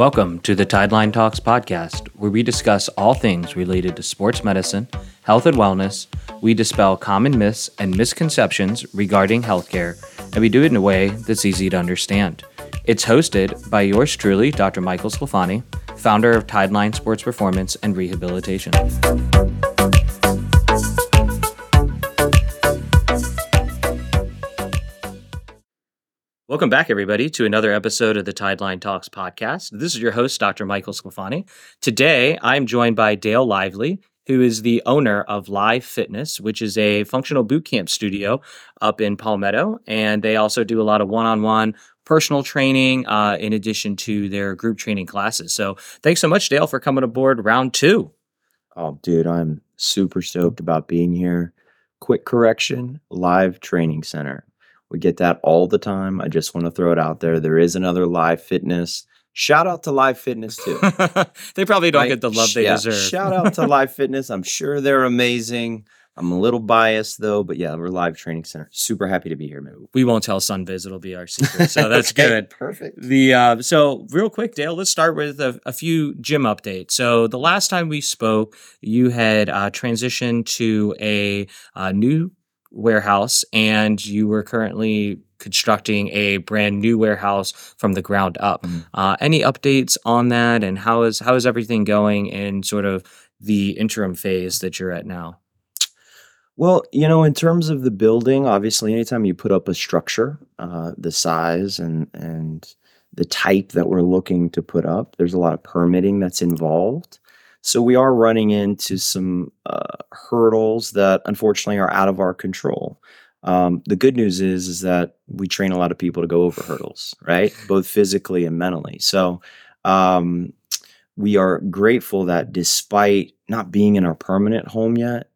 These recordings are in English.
Welcome to the Tideline Talks podcast, where we discuss all things related to sports medicine, health and wellness. We dispel common myths and misconceptions regarding healthcare, and we do it in a way that's easy to understand. It's hosted by yours truly, Dr. Michael Sclafani, founder of Tideline Sports Performance and Rehabilitation. Welcome back, everybody, to another episode of the Tideline Talks podcast. This is your host, Dr. Michael Sclafani. Today, I'm joined by Dale Lively, who is the owner of Live Fitness, which is a functional boot camp studio up in Palmetto. And they also do a lot of one on one personal training uh, in addition to their group training classes. So thanks so much, Dale, for coming aboard round two. Oh, dude, I'm super stoked about being here. Quick correction live training center. We get that all the time. I just want to throw it out there. There is another live fitness. Shout out to Live Fitness too. they probably don't right? get the love they yeah. deserve. Shout out to Live Fitness. I'm sure they're amazing. I'm a little biased though, but yeah, we're live training center. Super happy to be here, man. We won't tell Sunviz; it'll be our secret. So that's okay, good. Perfect. The uh, so real quick, Dale. Let's start with a, a, few gym updates. So the last time we spoke, you had uh, transitioned to a, a uh, new warehouse and you were currently constructing a brand new warehouse from the ground up. Mm-hmm. Uh, any updates on that and how is how is everything going in sort of the interim phase that you're at now? Well, you know, in terms of the building, obviously, anytime you put up a structure, uh, the size and and the type that we're looking to put up, there's a lot of permitting that's involved. So we are running into some uh, hurdles that unfortunately are out of our control. Um, the good news is is that we train a lot of people to go over hurdles, right? Both physically and mentally. So um, we are grateful that despite not being in our permanent home yet,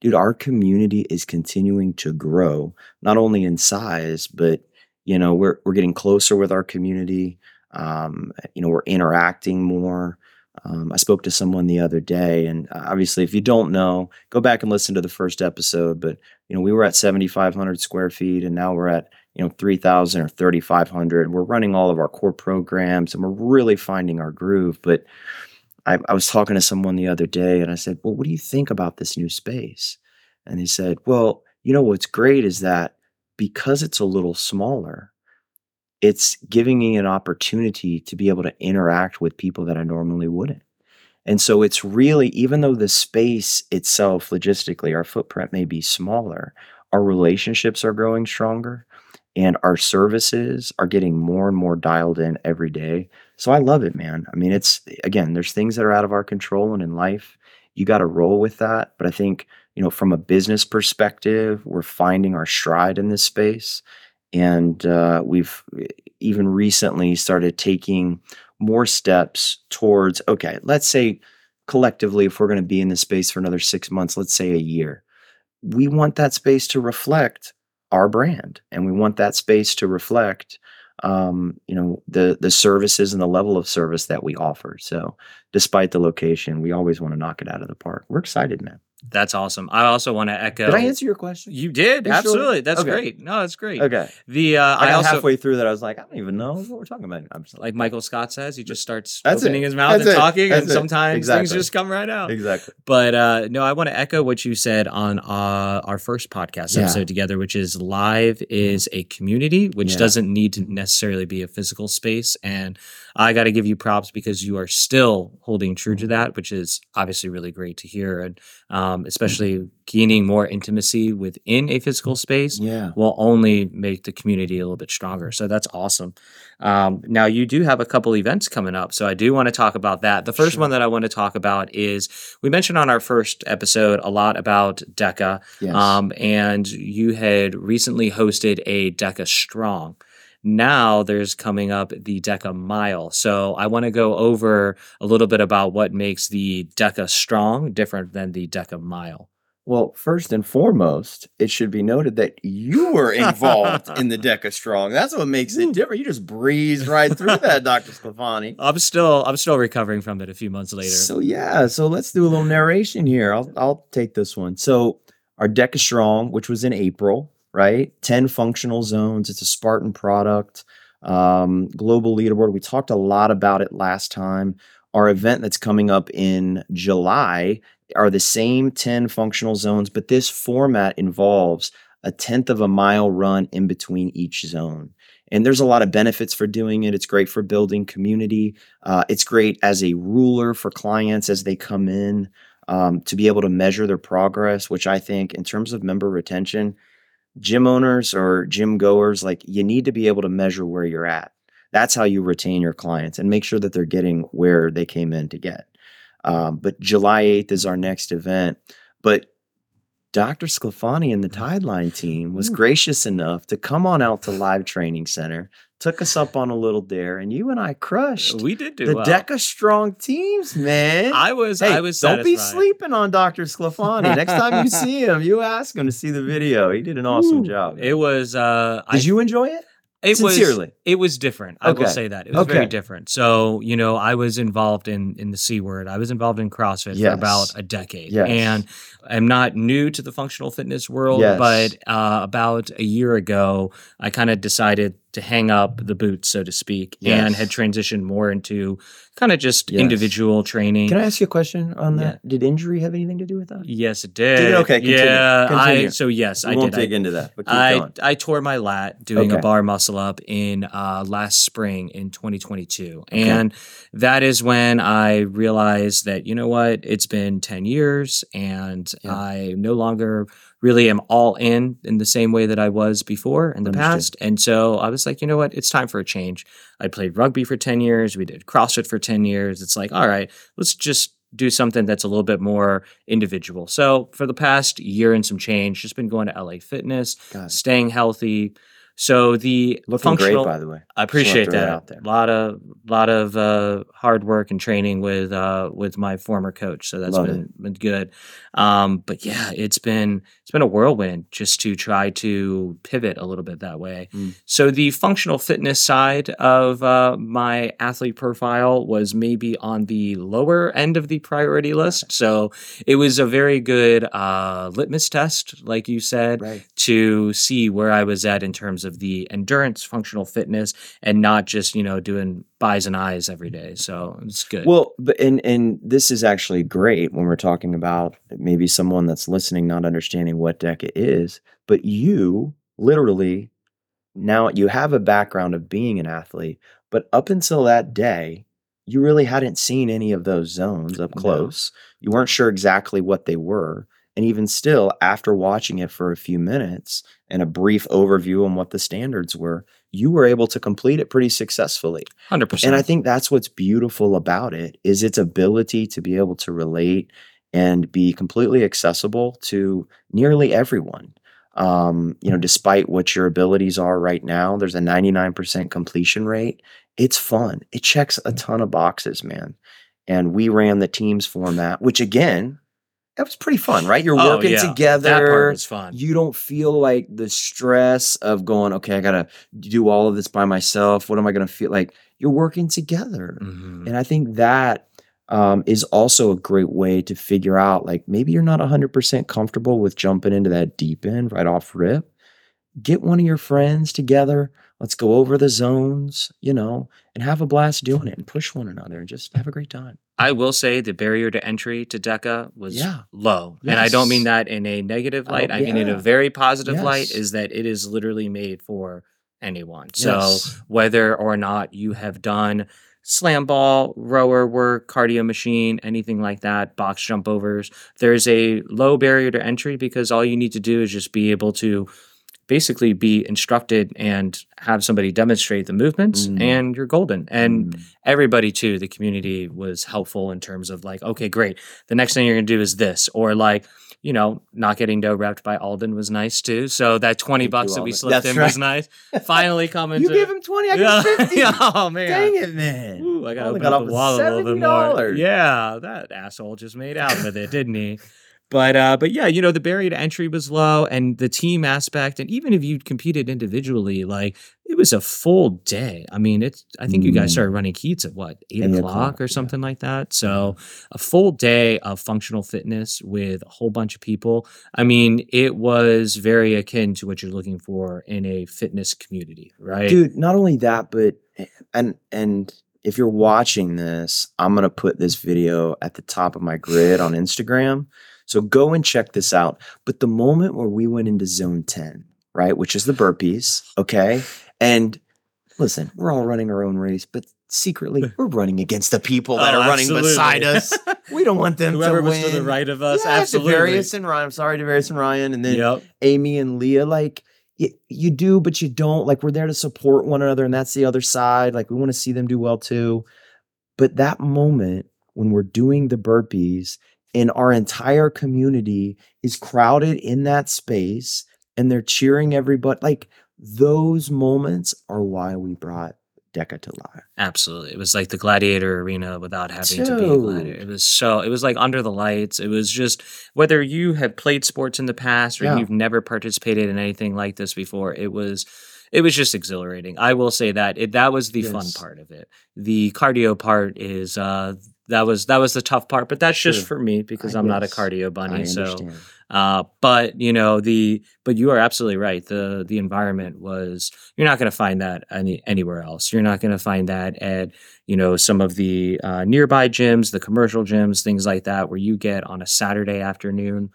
dude, our community is continuing to grow, not only in size, but you know, we're we're getting closer with our community. Um, you know, we're interacting more. Um, I spoke to someone the other day, and uh, obviously, if you don't know, go back and listen to the first episode. But you know, we were at 7,500 square feet, and now we're at you know 3,000 or 3,500. We're running all of our core programs, and we're really finding our groove. But I, I was talking to someone the other day, and I said, "Well, what do you think about this new space?" And he said, "Well, you know what's great is that because it's a little smaller." It's giving me an opportunity to be able to interact with people that I normally wouldn't. And so it's really, even though the space itself, logistically, our footprint may be smaller, our relationships are growing stronger and our services are getting more and more dialed in every day. So I love it, man. I mean, it's again, there's things that are out of our control and in life, you got to roll with that. But I think, you know, from a business perspective, we're finding our stride in this space and uh, we've even recently started taking more steps towards okay let's say collectively if we're going to be in this space for another six months let's say a year we want that space to reflect our brand and we want that space to reflect um, you know the the services and the level of service that we offer. So despite the location we always want to knock it out of the park. We're excited man that's awesome. I also want to echo. Did I answer your question? You did you absolutely. Sure? That's okay. great. No, that's great. Okay. The uh, I, I also halfway through that I was like, I don't even know what we're talking about. I'm like Michael Scott says, he just starts that's opening it. his mouth that's and it. talking, that's and it. sometimes exactly. things just come right out. Exactly. But uh, no, I want to echo what you said on uh, our first podcast yeah. episode together, which is live is a community, which yeah. doesn't need to necessarily be a physical space, and I got to give you props because you are still holding true to that, which is obviously really great to hear, and um, especially gaining more intimacy within a physical space yeah. will only make the community a little bit stronger. So that's awesome. Um, now you do have a couple events coming up, so I do want to talk about that. The first sure. one that I want to talk about is we mentioned on our first episode a lot about DEKA, yes. um, and you had recently hosted a DEKA Strong. Now there's coming up the DEKA Mile. So I want to go over a little bit about what makes the DEKA Strong different than the DEKA Mile. Well, first and foremost, it should be noted that you were involved in the DEKA Strong. That's what makes it different. You just breeze right through that, Dr. Sclafani. I'm still I'm still recovering from it a few months later. So yeah, so let's do a little narration here. I'll I'll take this one. So our DEKA Strong, which was in April, right? 10 functional zones. It's a Spartan product. um, global leaderboard. We talked a lot about it last time. Our event that's coming up in July are the same 10 functional zones, but this format involves a tenth of a mile run in between each zone. And there's a lot of benefits for doing it. It's great for building community. Uh, it's great as a ruler for clients as they come in um, to be able to measure their progress, which I think, in terms of member retention, gym owners or gym goers, like you need to be able to measure where you're at. That's how you retain your clients and make sure that they're getting where they came in to get. Um, but July 8th is our next event. But Dr. Sclafani and the Tideline team was gracious enough to come on out to Live Training Center, took us up on a little dare, and you and I crushed We did do the well. DEKA Strong teams, man. I was Hey, I was don't be sleeping on Dr. Sclafani. Next time you see him, you ask him to see the video. He did an awesome Ooh, job. It was uh I Did you enjoy it? It Sincerely. was it was different. I will say that it was very different. So you know, I was involved in in the C word. I was involved in CrossFit Yes. for about a decade, Yes. and I'm not new to the functional fitness world. Yes. But uh, about a year ago, I kind of decided to hang up the boots, so to speak, and had transitioned more into kind of just Yes. individual training. Can I ask you a question on Yeah. that? Did injury have anything to do with that? yes, it did. Did it? Okay, continue. Yeah, I so yes, We I won't did. I- dig into that, I, going. I tore my lat doing a bar muscle up in uh, last spring in 2022. And that is when I realized that, you know what, it's been 10 years and Yeah. I no longer really am all in in the same way that I was before in the Understood. past. And so I was like, you know what, it's time for a change. I played rugby for 10 years. We did CrossFit for 10 years. It's like, all right, let's just do something that's a little bit more individual. So for the past year and some change, just been going to LA Fitness, staying healthy. So the Looking functional, great, by the way. I appreciate that out there. A lot of lot of uh, hard work and training with uh, with my former coach. So that's been, been good. Um, but yeah, it's been it's been a whirlwind just to try to pivot a little bit that way. Mm. So the functional fitness side of uh, my athlete profile was maybe on the lower end of the priority list. So it was a very good uh, litmus test, like you said Right. to see where I was at in terms of the endurance, functional fitness, and not just you know doing buys and eyes every day. So it's good. Well, but and and this is actually great when we're talking about maybe someone that's listening not understanding what DEKA is, but you literally now you have a background of being an athlete, but up until that day, you really hadn't seen any of those zones up No. close. You weren't sure exactly what they were. And even still, after watching it for a few minutes and a brief overview on what the standards were, you were able to complete it pretty successfully. hundred And percent. And I think that's what's beautiful about it is its ability to be able to relate and be completely accessible to nearly everyone. Um, you know, despite what your abilities are right now, there's a 99% completion rate. It's fun. It checks a ton of boxes, man. And we ran the teams format, which again, that was pretty fun, right? You're Oh, working yeah. together That part was fun. you don't feel like the stress of going okay i gotta do all of this by myself what am i gonna feel like you're working together Mhm. and i think that um, is also a great way to figure out like maybe you're not 100% comfortable with jumping into that deep end right off rip get one of your friends together let's go over the zones you know and have a blast doing it and push one another and just have a great time I will say the barrier to entry to DEKA was Yeah. low. And I don't mean that in a negative Oh, light. I mean in a very positive light is that it is literally made for anyone. So Yes. whether or not you have done slam ball, rower work, cardio machine, anything like that, box jump overs, there's a low barrier to entry because all you need to do is just be able to basically be instructed and have somebody demonstrate the movements Mm. and you're golden. And Mm. everybody too, the community was helpful in terms of like, okay, great. The next thing you're gonna do is this. Or like, you know, not getting dough wrapped by Alden was nice too. So that 20 Thank bucks that we slipped That's in was nice. Finally coming you to gave him 20 i yeah. got 50 oh man. Dang it, man. Ooh, I gotta Only open got up the wallet a little bit more. Yeah, that asshole just made out with it, didn't he? But uh, but yeah, you know, the barrier to entry was low, and the team aspect, and even if you competed individually, like it was a full day. I mean, it's. I think you guys Mm. started running heats at what eight, Eight o'clock, o'clock, or yeah. something like that. So a full day of functional fitness with a whole bunch of people. I mean, it was very akin to what you're looking for in a fitness community, right? dude not only that but and and if you're watching this i'm gonna put this video at the top of my grid on instagram so go and check this out but the moment where we went into zone 10 right which is the burpees okay and listen we're all running our own race but secretly we're running against the people that Oh, are running beside us we don't want them Whoever to was win to the right of us, yeah, absolutely. Devarius and Ryan. I'm sorry, Devarius and Ryan, and then Yep. Amy and Leah, like you, you do, but you don't. Like we're there to support one another, and that's the other side. Like we want to see them do well too. But that moment when we're doing the burpees and our entire community is crowded in that space and they're cheering everybody, like those moments are why we brought DEKA to life. Absolutely. It was like the gladiator arena without having to be a gladiator. It was so it was like under the lights. It was just whether you have played sports in the past or Yeah. you've never participated in anything like this before, it was it was just exhilarating. I will say that. It that was the fun part of it. The cardio part is uh that was that was the tough part, but that's just for me because I I'm not a cardio bunny. So. Uh, but you know the but you are absolutely right. The the environment was you're not going to find that any anywhere else. You're not going to find that at you know some of the uh, nearby gyms, the commercial gyms, things like that, where you get on a Saturday afternoon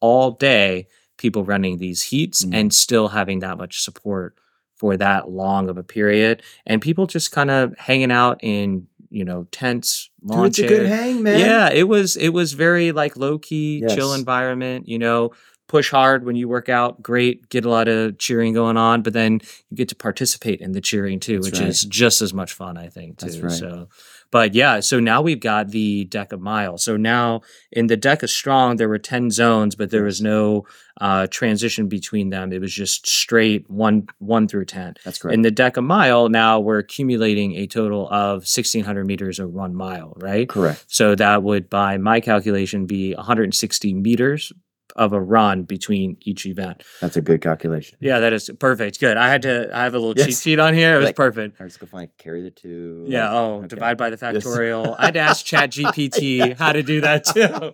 all day people running these heats Mhm. and still having that much support for that long of a period, and people just kind of hanging out in you know tents, lawn Dude, it's a good hang, man. Yeah, it was it was very like low key, chill environment. You know, push hard when you work out, great, get a lot of cheering going on, but then you get to participate in the cheering too, That's which right. is just as much fun, I think, too. Right. So, but yeah, so now we've got the DEKA mile. So now in the DEKA strong, there were ten zones, but there was no uh, transition between them. It was just straight one one through ten. That's correct. In the DEKA mile, now we're accumulating a total of 1,600 meters of one mile, right? correct. So that would, by my calculation, be 160 meters of a run between each event. That's a good calculation. Yeah, that is perfect. Good. I had to, I have a little cheat sheet on here. It was Like- perfect. All right, let's go find carry the two. Yeah. Oh, Okay. divide by the Yes. factorial. I'd ask Chat GPT how to do that too.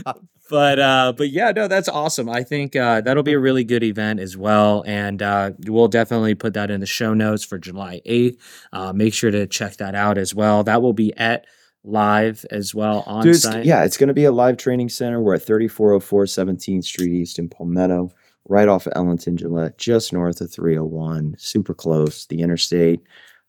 but uh, but yeah, no, that's awesome. I think uh, that'll be a really good event as well, and uh, we'll definitely put that in the show notes for July eighth. Uh, make sure to check that out as well. That will be at live as well on Dude, it's- site. yeah, it's going to be a live training center. We're at 3404 17th Street East in Palmetto, right off of Ellenton Gillette, just north of 301, super close, the interstate.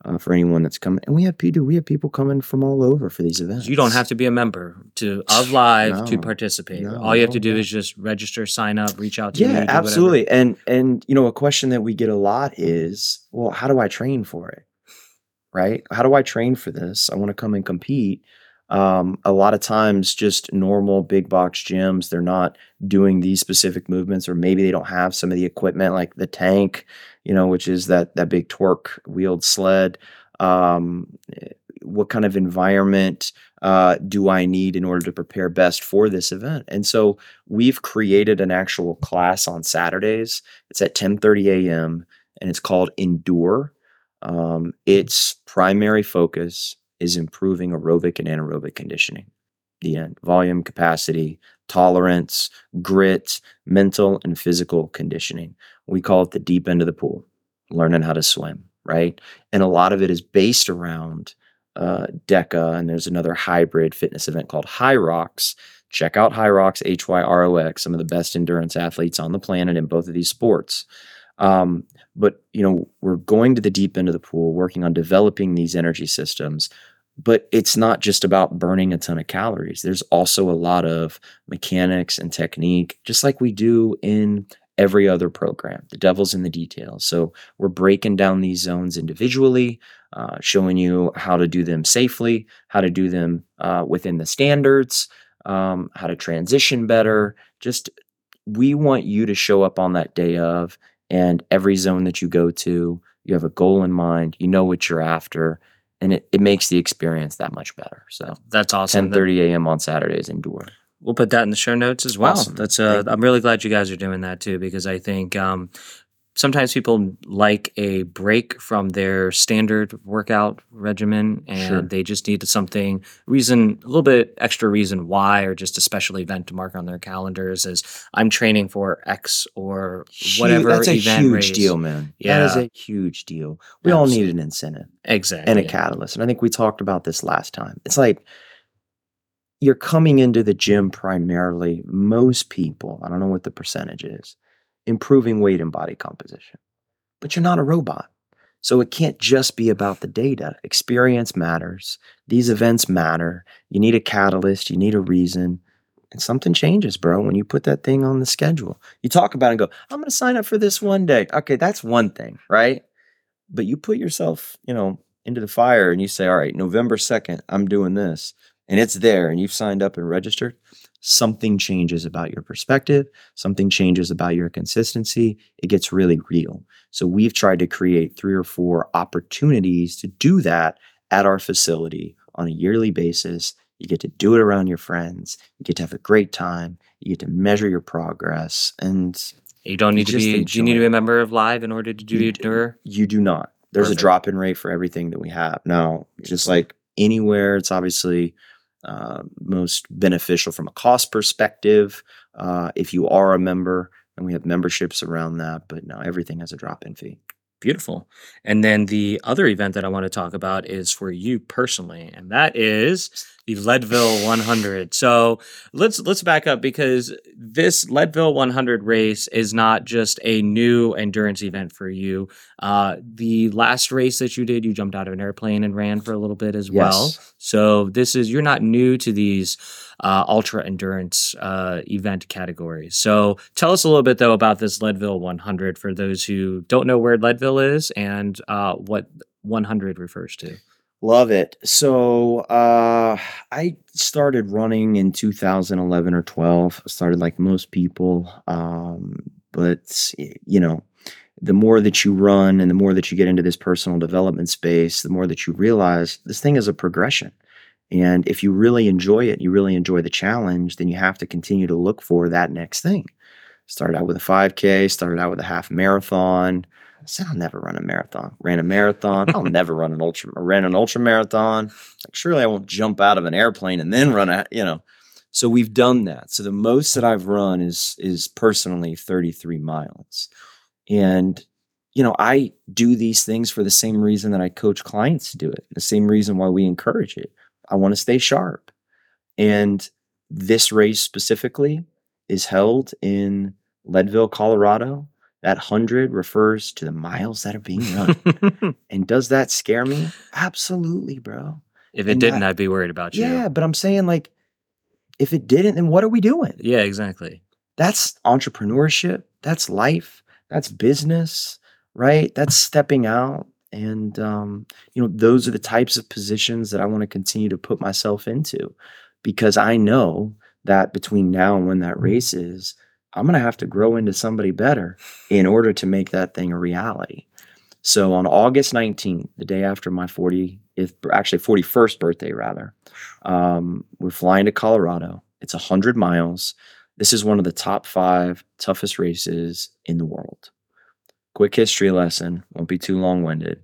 Uh, for anyone that's coming, and we have people, we have people coming from all over for these events. You don't have to be a member to of live to participate. no, All you have to do no. is just register, sign up, reach out to me. Yeah, do whatever. absolutely. And and you know, a question that we get a lot is, well, how do I train for it? Right? How do I train for this? I want to come and compete. Um, a lot of times, just normal big box gyms, they're not doing these specific movements, or maybe they don't have some of the equipment like the tank, you know, which is that that big torque wheeled sled. Um, eh, what kind of environment uh, do I need in order to prepare best for this event? And so we've created an actual class on Saturdays. It's at 10:30 a.m. and it's called Endure. Um, its primary focus is improving aerobic and anaerobic conditioning. The end. Volume, capacity, tolerance, grit, mental and physical conditioning. We call it the deep end of the pool, learning how to swim, right? And a lot of it is based around uh, DEKA, and there's another hybrid fitness event called HYROX. Check out HYROX, H Y R O X, some of the best endurance athletes on the planet in both of these sports. Um, but you know, we're going to the deep end of the pool, working on developing these energy systems. But it's not just about burning a ton of calories. There's also a lot of mechanics and technique, just like we do in every other program. The devil's in the details. So we're breaking down these zones individually, uh, showing you how to do them safely, how to do them uh, within the standards, um, how to transition better. Just we want you to show up on that day of, and every zone that you go to, you have a goal in mind. You know what you're after, and it, it makes the experience that much better. So That's awesome. 10:30 a.m. on Saturdays, endure. We'll put that in the show notes as well. Awesome. That's uh, I'm really glad you guys are doing that too because I think um, sometimes people like a break from their standard workout regimen and Sure. they just need something reason a little bit extra reason why or just a special event to mark on their calendars as I'm training for X or whatever That's a event huge race. deal, man. That is a huge deal. We all need an incentive Exactly. and a catalyst. And I think we talked about this last time. It's like you're coming into the gym primarily, most people, I don't know what the percentage is, improving weight and body composition. But you're not a robot. So it can't just be about the data. Experience matters. These events matter. You need a catalyst, you need a reason. And something changes, bro, when you put that thing on the schedule. You talk about it and go, I'm going to sign up for this one day. Okay, that's one thing, right? But you put yourself, you know, into the fire and you say, all right, November 2nd, I'm doing this. And it's there and you've signed up and registered. Something changes about your perspective. Something changes about your consistency. It gets really real. So we've tried to create three or four opportunities to do that at our facility on a yearly basis. You get to do it around your friends. You get to have a great time. You get to measure your progress. And You don't need to be. Do you need to be a member of Live in order to do You your tour? you do not. There's Perfect. a drop in rate for everything that we have. Now, just like anywhere, it's obviously uh, most beneficial from a cost perspective uh, if you are a member, and we have memberships around that. But no, everything has a drop in fee. Beautiful. And then the other event that I want to talk about is for you personally, and that is the Leadville 100. So let's let's back up because this Leadville 100 race is not just a new endurance event for you. Uh, the last race that you did, you jumped out of an airplane and ran for a little bit as well. So this is you're not new to these uh, ultra endurance uh, event categories. So tell us a little bit though about this Leadville 100 for those who don't know where Leadville is and uh, what 100 refers to. Love it. So uh, I started running in 2011 or 12. I started like most people, um, but you know, the more that you run and the more that you get into this personal development space, the more that you realize this thing is a progression. And if you really enjoy it, you really enjoy the challenge, then you have to continue to look for that next thing. Started out with a 5K, started out with a half marathon. I said I'll never run a marathon. Ran a marathon. I'll never run an ultra. Ran an ultra marathon. Like surely I won't jump out of an airplane and then run a. You know. So we've done that. So the most that I've run is is personally 33 miles, and you know I do these things for the same reason that I coach clients to do it. The same reason why we encourage it. I want to stay sharp, and this race specifically is held in Leadville, Colorado. That 100 refers to the miles that are being run. and does that scare me? Absolutely, bro. if it And didn't, that- I'd be worried about you. Yeah, but I'm saying, like, if it didn't, then what are we doing? Yeah, exactly. That's entrepreneurship. That's life. That's business, right? That's stepping out. And, um, you know, those are the types of positions that I want to continue to put myself into because I know that between now and when that race is, I'm going to have to grow into somebody better in order to make that thing a reality. So on August 19th, the day after my 40th, actually 41st birthday, rather, um, we're flying to Colorado. It's 100 miles. This is one of the top five toughest races in the world. Quick history lesson, won't be too long winded.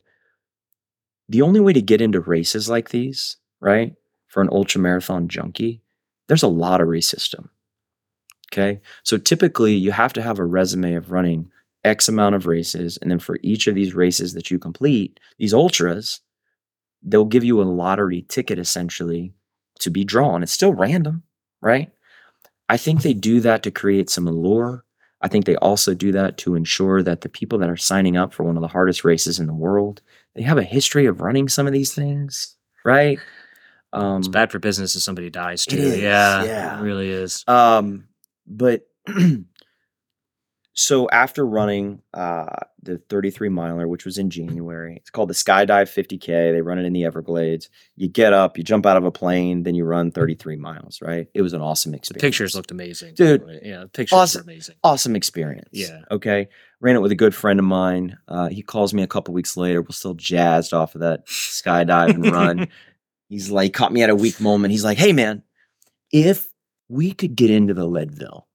The only way to get into races like these, right, for an ultra marathon junkie, there's a lot of race system. Okay. So typically you have to have a resume of running X amount of races. And then for each of these races that you complete, these ultras, they'll give you a lottery ticket essentially to be drawn. It's still random, right? I think they do that to create some allure. I think they also do that to ensure that the people that are signing up for one of the hardest races in the world, they have a history of running some of these things, right? Um, It's bad for business if somebody dies too. is, yeah, yeah. it really is. Um, but so after running uh, the 33 miler, which was in January, it's called the Skydive 50K. They run it in the Everglades. You get up, you jump out of a plane, then you run 33 miles, right? It was an awesome experience. The pictures looked amazing, Dude. Yeah, the pictures awesome. were amazing. awesome experience. Yeah. Okay. Ran it with a good friend of mine. Uh, he calls me a couple weeks later. We're still jazzed off of that skydive and run. He's like, caught me at a weak moment. He's like, hey, man, if we could get into the Leadville.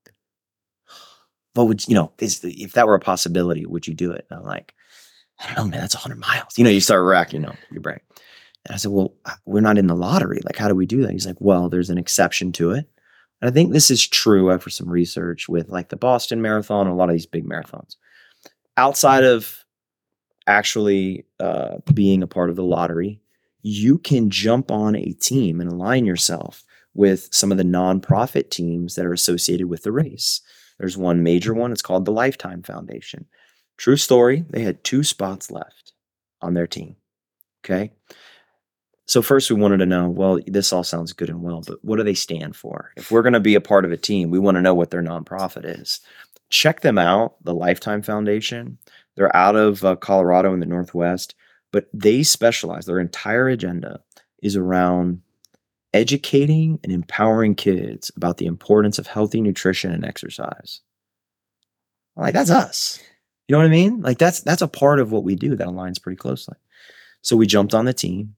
But would you know? Is if that were a possibility, would you do it? And I'm like, I don't know, man. That's 100 miles. You know, you start racking, know, your brain. And I said, well, we're not in the lottery. Like, how do we do that? He's like, well, there's an exception to it. And I think this is true after some research with like the Boston Marathon and a lot of these big marathons. Outside of actually uh, being a part of the lottery, you can jump on a team and align yourself with some of the nonprofit teams that are associated with the race. There's one major one, it's called the Life Time Foundation. True story, they had two spots left on their team. Okay. So, first, we wanted to know well, this all sounds good and well, but what do they stand for? If we're going to be a part of a team, we want to know what their nonprofit is. Check them out, the Life Time Foundation. They're out of uh, Colorado in the Northwest, but they specialize, their entire agenda is around educating and empowering kids about the importance of healthy nutrition and exercise. Like that's us. You know what I mean? Like that's that's a part of what we do that aligns pretty closely. So we jumped on the team,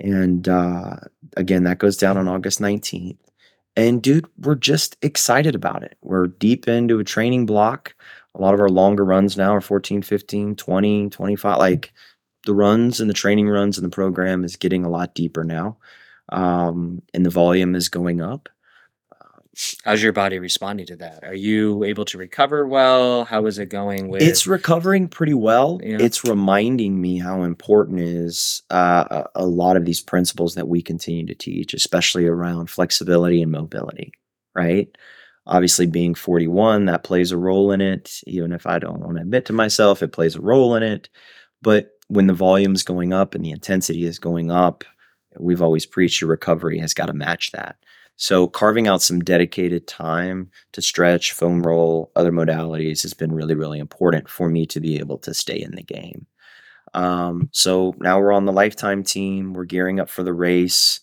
and uh, again, that goes down on August 19th. And dude, we're just excited about it. We're deep into a training block. A lot of our longer runs now are 14, 15, 20, 25. Like the runs and the training runs and the program is getting a lot deeper now um, and the volume is going up. How's your body responding to that? Are you able to recover well? How is it going with? It's recovering pretty well. Yeah. It's reminding me how important is uh, a lot of these principles that we continue to teach, especially around flexibility and mobility. Right? Obviously, being 41, that plays a role in it. Even if I don't want to admit to myself, it plays a role in it. But when the volume's going up and the intensity is going up, we've always preached your recovery has got to match that. So carving out some dedicated time to stretch, foam roll, other modalities has been really, really important for me to be able to stay in the game. Um, so now we're on the lifetime team. We're gearing up for the race,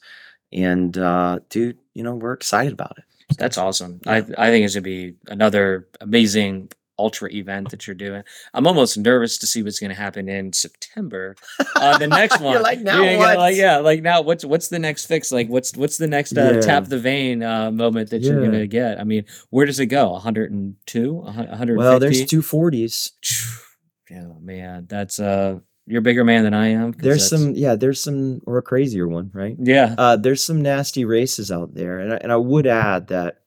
and uh, dude, you know we're excited about it. That's awesome. I I think it's gonna be another amazing ultra event that you're doing. I'm almost nervous to see what's going to happen in September. Uh, the next one, like now, what? like yeah, like now, what's what's the next fix? Like what's what's the next uh, yeah. tap the vein uh, moment that yeah. you're going to get? I mean, where does it go? 102, 150? Well, there's two forties. Yeah, man, that's uh you're a bigger man than I am. There's some, yeah, there's some, or a crazier one, right? Yeah. Uh, there's some nasty races out there. And I, and I would add that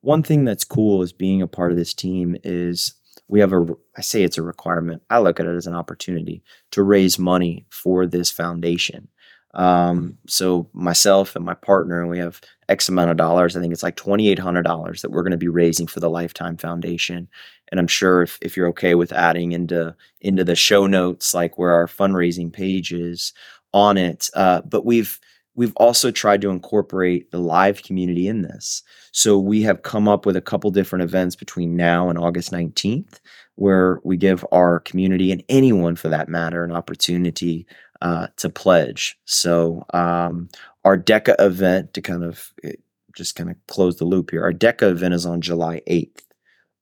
one thing that's cool is being a part of this team is we have a i say it's a requirement. I look at it as an opportunity to raise money for this foundation. Um, so myself and my partner and we have x amount of dollars. I think it's like $2800 that we're going to be raising for the lifetime foundation. And i'm sure if, if you're okay with adding into into the show notes like where our fundraising page is on it uh, but we've we've also tried to incorporate the live community in this. So we have come up with a couple different events between now and August 19th where we give our community and anyone for that matter an opportunity uh, to pledge. So um, our DEKA event to kind of eh, just kind of close the loop here. Our DEKA event is on July 8th.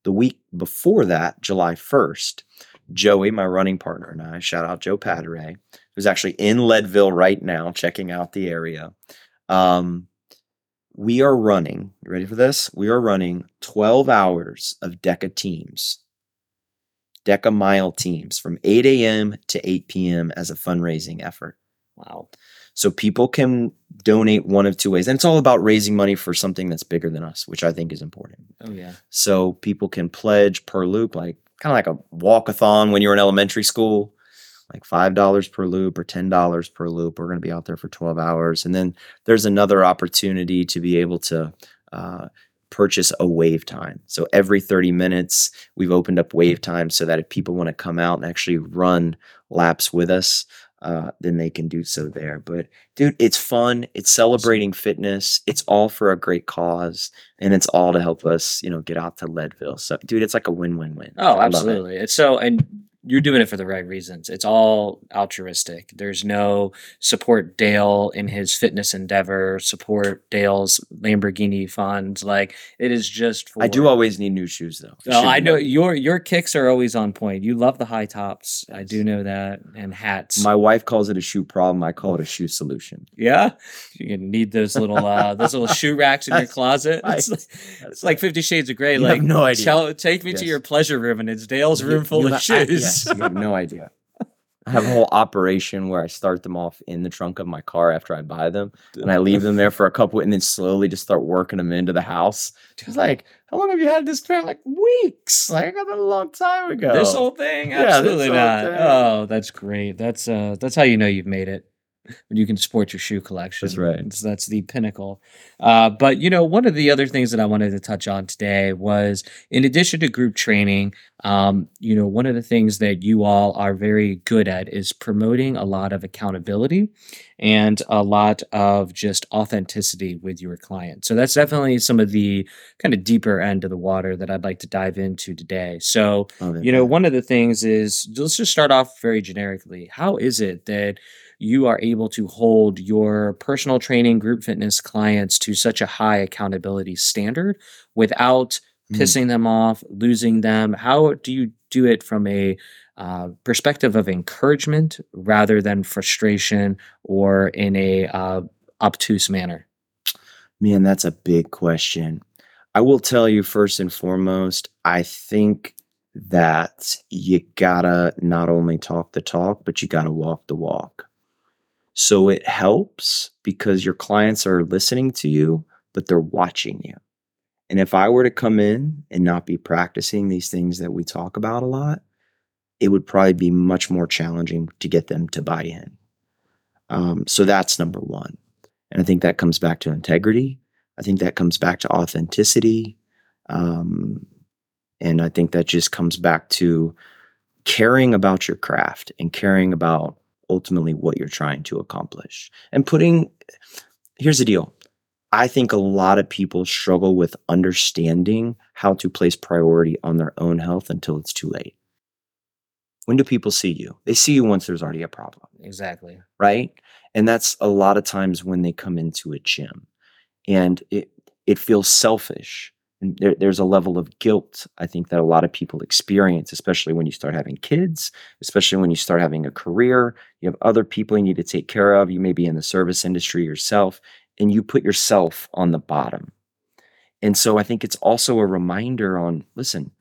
The week before that, July 1st, Joey, my running partner, and I, shout out Joe Padre, who's actually in Leadville right now, checking out the area. Um, we are running, you ready for this? We are running 12 hours of DEKA teams, DEKA mile teams from 8 a.m. to 8 p.m. as a fundraising effort. Wow. So people can donate one of two ways. And it's all about raising money for something that's bigger than us, which I think is important. Oh, yeah. So people can pledge per loop, like kind of like a walkathon when you were in elementary school like $5 per loop or $10 per loop. We're going to be out there for 12 hours. And then there's another opportunity to be able to uh, purchase a wave time. So every 30 minutes, we've opened up wave time so that if people want to come out and actually run laps with us, uh, then they can do so there. But dude, it's fun. It's celebrating fitness. It's all for a great cause, and it's all to help us, you know, get out to Leadville. So, dude, it's like a win-win-win. Oh, absolutely. It. It's so, and you're doing it for the right reasons. It's all altruistic. There's no support Dale in his fitness endeavor, support Dale's Lamborghini fund. Like it is just for I do always need new shoes though. Oh, I know your your kicks are always on point. You love the high tops. I do know that. And hats. My wife calls it a shoe problem. I call it a shoe solution. yeah. You need those little uh those little shoe racks in your closet. right. It's like, it's like Fifty Shades of Grey. You like no idea. Tell, take me to your pleasure room and it's Dale's room full you of ha- I- shoes. Yes, you have no idea. I have a whole operation where I start them off in the trunk of my car after I buy them, and I leave them there for a couple, and then slowly just start working them into the house. She's like, "How long have you had this pair?" Like weeks. Like I got that a long time ago. This whole thing? Yeah, Absolutely whole not. thing. Oh, that's great. That's uh that's how you know you've made it. When you can support your shoe collection. That's right. That's, that's the pinnacle. Uh, but you know, one of the other things that I wanted to touch on today was in addition to group training, um, you know, one of the things that you all are very good at is promoting a lot of accountability and a lot of just authenticity with your clients. So that's definitely some of the kind of deeper end of the water that I'd like to dive into today. So you know, one of the things is let's just start off very generically. How is it that you are able to hold your personal training group fitness clients to such a high accountability standard without Mm. pissing them off, losing them? How do you do it from a uh, perspective of encouragement rather than frustration or in a uh, obtuse manner? Man, that's a big question. I will tell you first and foremost, I think that you gotta not only talk the talk, but you gotta walk the walk. So it helps because your clients are listening to you, but they're watching you. And if I were to come in and not be practicing these things that we talk about a lot, it would probably be much more challenging to get them to buy in. Um, so that's number one. And I think that comes back to integrity. I think that comes back to authenticity. Um, and I think that just comes back to caring about your craft and caring about ultimately what you're trying to accomplish. And putting, here's the deal I think a lot of people struggle with understanding how to place priority on their own health until it's too late. When do people see you? They see you once there's already a problem Exactly. right? And that's a lot of times when they come into a gym, and it it feels selfish. There, there's a level of guilt I think that a lot of people experience, especially when you start having kids, especially when you start having a career. You have other people you need to take care of. You may be in the service industry yourself, and you put yourself on the bottom. And so I think it's also a reminder on listen,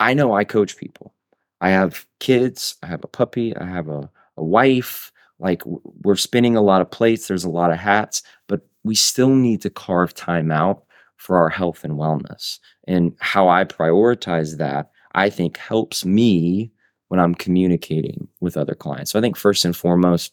I know I coach people. I have kids, I have a puppy, I have a, a wife, like we're spinning a lot of plates there's a lot of hats but we still need to carve time out for our health and wellness. And how i prioritize that i think helps me when i'm communicating with other clients. So i think first and foremost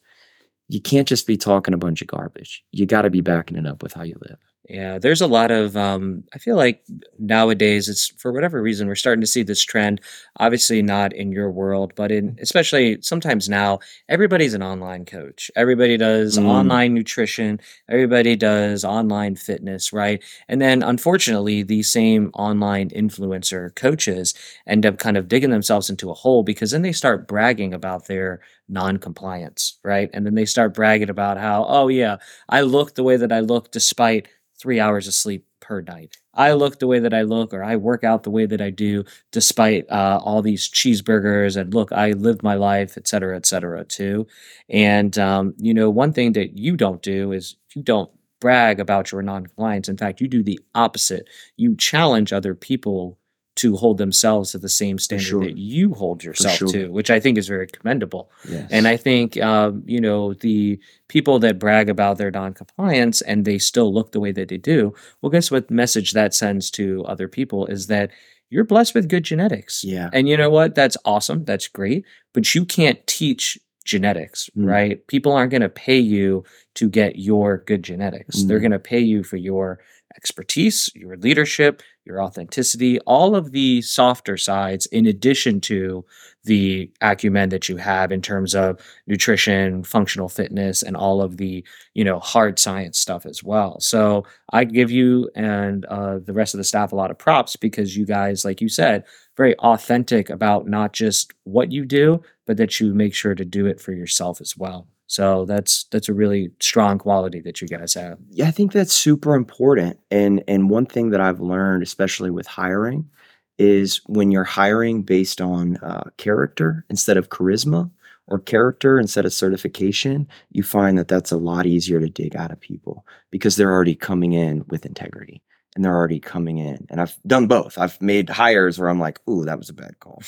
you can't just be talking a bunch of garbage. You got to be backing it up with how you live Yeah, there's a lot of um I feel like nowadays it's for whatever reason we're starting to see this trend obviously not in your world but in especially sometimes now everybody's an online coach. Everybody does Mm. online nutrition, everybody does online fitness, right? And then unfortunately these same online influencer coaches end up kind of digging themselves into a hole because then they start bragging about their non-compliance, right? And then they start bragging about how oh yeah, I look the way that I look despite three hours of sleep per night. I look the way that I look, or I work out the way that I do, despite uh, all these cheeseburgers. And look, I live my life, et cetera, et cetera, too. And, um, you know, one thing that you don't do is you don't brag about your non-compliance. In fact, you do the opposite. You challenge other people to hold themselves to the same standard sure. that you hold yourself sure. to, which I think is very commendable. yes And I think, um, you know, the people that brag about their non-compliance and they still look the way that they do, well, guess what message that sends to other people is that you're blessed with good genetics. yeah And you know what? That's awesome. That's great. But you can't teach genetics, Mm. right? People aren't going to pay you to get your good genetics. They're Mm. going to pay you for your expertise, your leadership, your authenticity, all of the softer sides, in addition to the acumen that you have in terms of nutrition, functional fitness, and all of the you know hard science stuff as well. So I give you and uh, the rest of the staff a lot of props because you guys, like you said, very authentic about not just what you do, but that you make sure to do it for yourself as well. So that's that's a really strong quality that you guys have. Yeah, I think that's super important. And and one thing that I've learned, especially with hiring, is when you're hiring based on uh, character instead of charisma or character instead of certification, you find that that's a lot easier to dig out of people because they're already coming in with integrity and they're already coming in. And I've done both. I've made hires where I'm like, "Ooh, that was a bad call."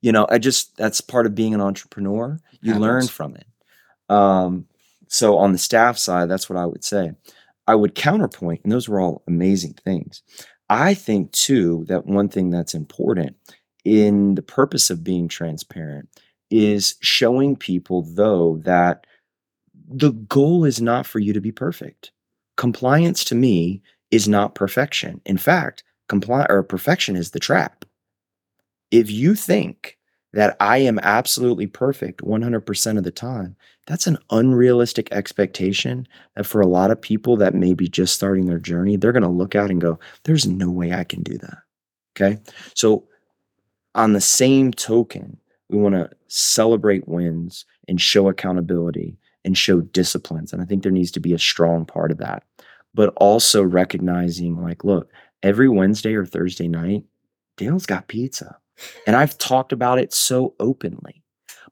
You know, I just that's part of being an entrepreneur. You learn from it. Um, so on the staff side, that's what I would say. I would counterpoint, and those were all amazing things. I think too that one thing that's important in the purpose of being transparent is showing people, though, that the goal is not for you to be perfect. Compliance to me is not perfection. In fact, compli- or perfection is the trap. If you think that I am absolutely perfect 100% of the time, that's an unrealistic expectation that for a lot of people that may be just starting their journey, they're going to look out and go, there's no way I can do that. Okay. So, on the same token, we want to celebrate wins and show accountability and show disciplines. And I think there needs to be a strong part of that. But also recognizing, like, look, every Wednesday or Thursday night, Dale's got pizza. And I've talked about it so openly.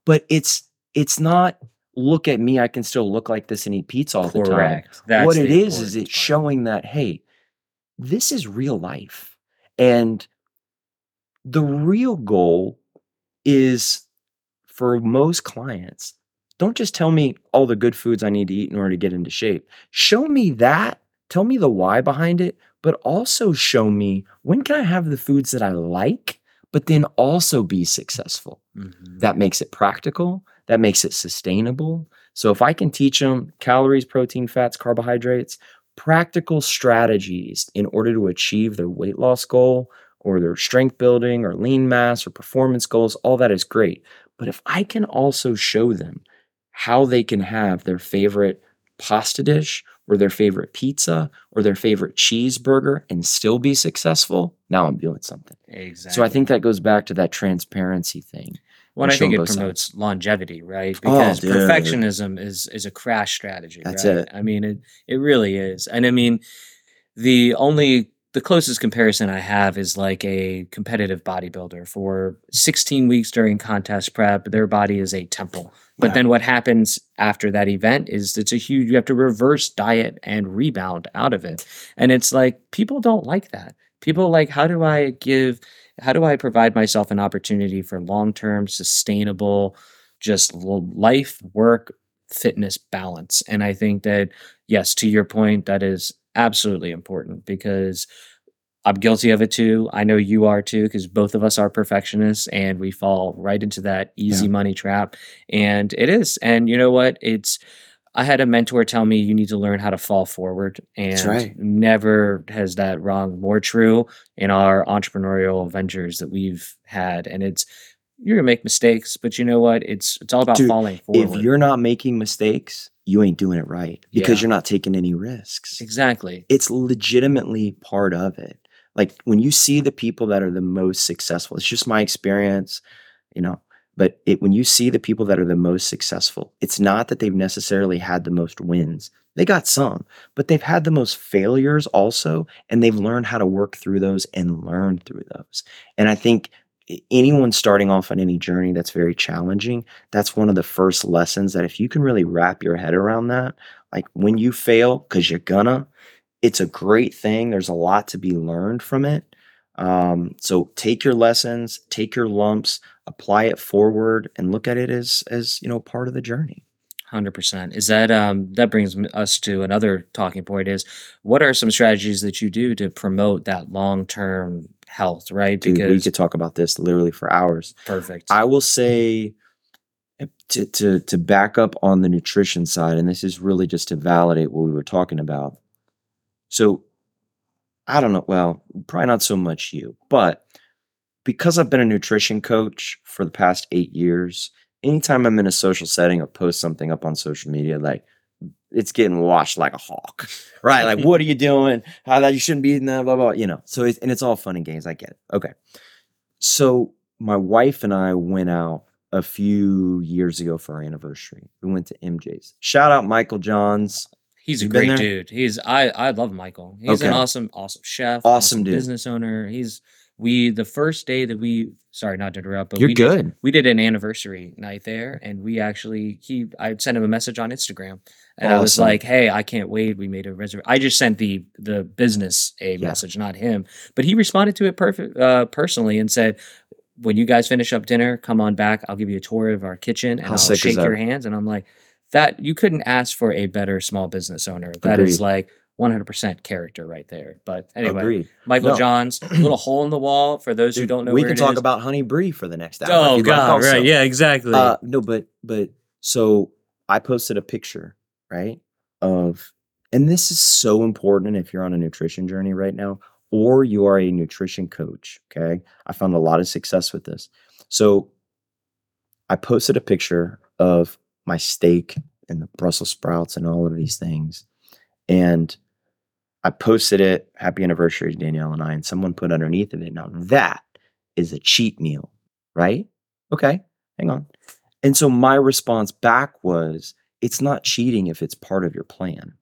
But it's it's not look at me, I can still look like this and eat pizza all the time. That's what the it is is it's showing that hey, this is real life. And the real goal is for most clients, don't just tell me all the good foods I need to eat in order to get into shape. Show me that, tell me the why behind it, but also show me when can I have the foods that I like, but then also be successful. Mhm. that makes it practical. That makes it sustainable. So if i can teach them calories protein fats carbohydrates practical strategies in order to achieve their weight loss goal or their strength building or lean mass or performance goals all that is great. But if i can also show them how they can have their favorite pasta dish or their favorite pizza or their favorite cheeseburger and still be successful now i'm doing something Exactly. so i think that goes back to that transparency thing Well, I think it both sides. promotes longevity, right? Oh, Because dude. perfectionism is is a crash strategy. That's right? it. I mean, it it really is. And I mean, the only the closest comparison I have is like a competitive bodybuilder for 16 weeks during contest prep. Their body is a temple. But Yeah. then what happens after that event is it's a huge, you have to reverse diet and rebound out of it. And it's like people don't like that. People like, how do I give, how do I provide myself an opportunity for long term, sustainable, just life, work, fitness balance? And I think that, yes, to your point, that is absolutely important because I'm guilty of it too. I know you are too, because both of us are perfectionists and we fall right into that easy Yeah. money trap. And it is. And you know what? It's, I had a mentor tell me you need to learn how to fall forward. And right. never has that wrong more true in our entrepreneurial ventures that we've had. And it's, you're gonna make mistakes, but you know what? It's it's all about Dude, falling forward. if you're not making mistakes, you ain't doing it right because Yeah. you're not taking any risks. exactly. It's legitimately part of it. Like when you see the people that are the most successful, it's just my experience, you know. But it, when you see the people that are the most successful, it's not that they've necessarily had the most wins. They got some, but they've had the most failures also, and they've learned how to work through those and learn through those. And I think anyone starting off on any journey that's very challenging, that's one of the first lessons that if you can really wrap your head around that, like when you fail, because you're gonna, it's a great thing. There's a lot to be learned from it. Um, so take your lessons, take your lumps, apply it forward, and look at it as as you know part of the journey. Hundred percent. Is that um that brings us to another talking point? Is what are some strategies that you do to promote that long term health? Right, Dude, we could talk about this literally for hours. perfect. I will say eh, to, to to back up on the nutrition side, and this is really just to validate what we were talking about. So I don't know. Well, probably not so much you, but because I've been a nutrition coach for the past eight years, anytime I'm in a social setting or post something up on social media, like it's getting washed like a hawk, right? Like, what are you doing? How that you shouldn't be eating that, blah, blah, blah, you know. So, it's, and it's all fun and games. I get it. Okay. So, my wife and I went out a few years ago for our anniversary. We went to MJ's. Shout out Michael Johns. He's a You been great dude. He's I I love Michael. He's an awesome awesome chef, Awesome dude. business owner. He's we the first day that we sorry not to interrupt, but You're we did- good. we did an anniversary night there and we actually he I sent him a message on Instagram and I was like, "Hey, I can't wait. We made a reservation." I just sent the the business a Yeah. message, not him, but he responded to it perfect uh, personally and said, "When you guys finish up dinner, come on back. I'll give you a tour of our kitchen and How I'll shake your hands." And I'm like, "That you couldn't ask for a better small business owner. That is Agreed. like 100% character right there." But anyway, Agreed. Michael No. Johns, little hole in the wall for those who don't know. we can talk is. about Honey Brie for the next hour. Oh God, right? Yeah, exactly. Uh, no, but but so I posted a picture, right? Of and this is so important if you're on a nutrition journey right now, or you are a nutrition coach. Okay. I found a lot of success with this. So I posted a picture of my steak and the Brussels sprouts and all of these things. And I posted it, happy anniversary, to Danielle and I, and someone put underneath of it. Now that is a cheat meal, right? Okay, hang on. And so my response back was, it's not cheating if it's part of your plan.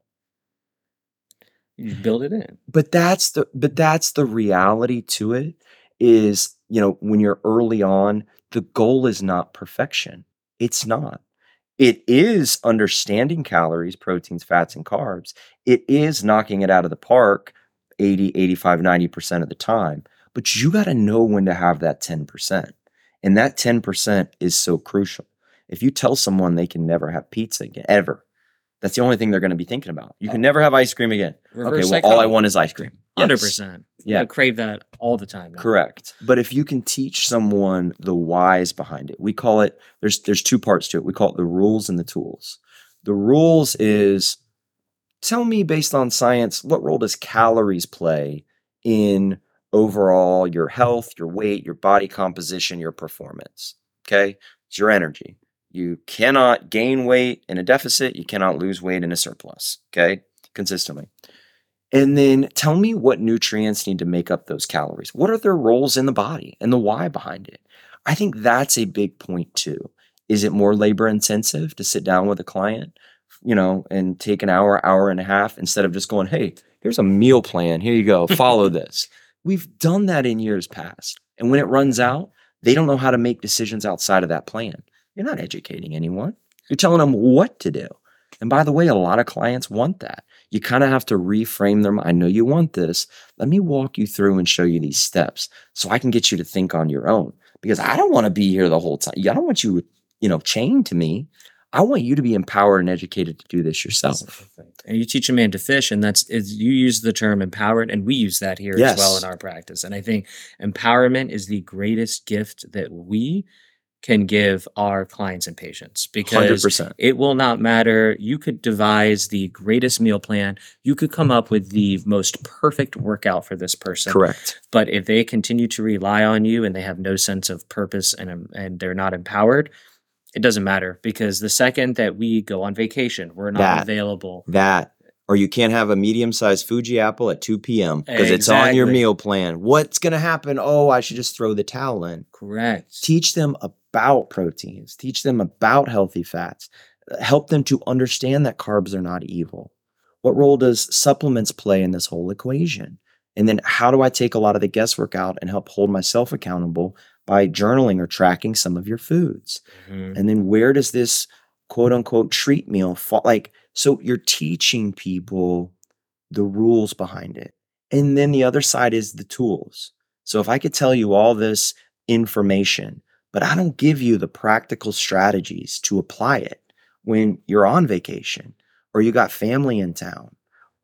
you build it in. But that's the but that's the reality to it is, you know, when you're early on, the goal is not perfection. It's not. It is understanding calories, proteins, fats, and carbs. It is knocking it out of the park 80, 85, 90% of the time. But you got to know when to have that 10%. And that 10% is so crucial. If you tell someone they can never have pizza again, ever, that's the only thing they're going to be thinking about. You can oh. never have ice cream again. Okay, well, all I want is ice cream. Hundred Yes. percent. Yeah. Yeah, crave that all the time. now. Correct. But if you can teach someone the whys behind it, we call it there's there's two parts to it. We call it the rules and the tools. The rules is tell me based on science, what role does calories play in overall your health, your weight, your body composition, your performance? Okay? It's your energy. You cannot gain weight in a deficit, you cannot lose weight in a surplus, okay? Consistently. And then tell me what nutrients need to make up those calories. What are their roles in the body and the why behind it? I think that's a big point too. Is it more labor intensive to sit down with a client, you know, and take an hour, hour and a half instead of just going, hey, here's a meal plan. Here you go. Follow this. We've done that in years past. And when it runs out, they don't know how to make decisions outside of that plan. You're not educating anyone. You're telling them what to do. And by the way, a lot of clients want that you kind of have to reframe them. I know you want this. Let me walk you through and show you these steps so I can get you to think on your own because I don't want to be here the whole time. I don't want you, you know, chained to me. I want you to be empowered and educated to do this yourself. And you teach a man to fish, and that's is you use the term empowered, and we use that here as well in our practice. And I think empowerment is the greatest gift that we can give our clients and patients because 100%. it will not matter. You could devise the greatest meal plan. You could come up with the most perfect workout for this person. Correct. But if they continue to rely on you and they have no sense of purpose and um, and they're not empowered, it doesn't matter because the second that we go on vacation, we're not That. available. That, or you can't have a medium sized Fuji apple at 2 p.m. because it's on your meal plan. What's going to happen? Oh, I should just throw the towel in. Correct. teach them about proteins, teach them about healthy fats, help them to understand that carbs are not evil. What role does supplements play in this whole equation? And then how do I take a lot of the guesswork out and help hold myself accountable by journaling or tracking some of your foods? Mhm. And then where does this quote unquote treat meal fall? Like, so you're teaching people the rules behind it. And then the other side is the tools. So if I could tell you all this information, but I don't give you the practical strategies to apply it when you're on vacation or you got family in town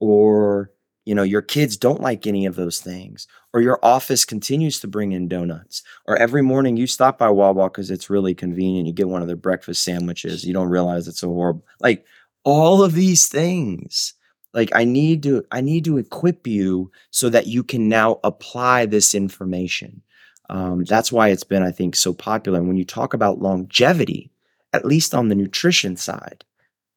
or you know your kids don't like any of those things or your office continues to bring in donuts or every morning you stop by Wawa because it's really convenient you get one of their breakfast sandwiches you don't realize it's so horrible like all of these things. Like i need to i need to equip you so that you can now apply this information um, that's why it's been i think so popular. And when you talk about longevity at least on the nutrition side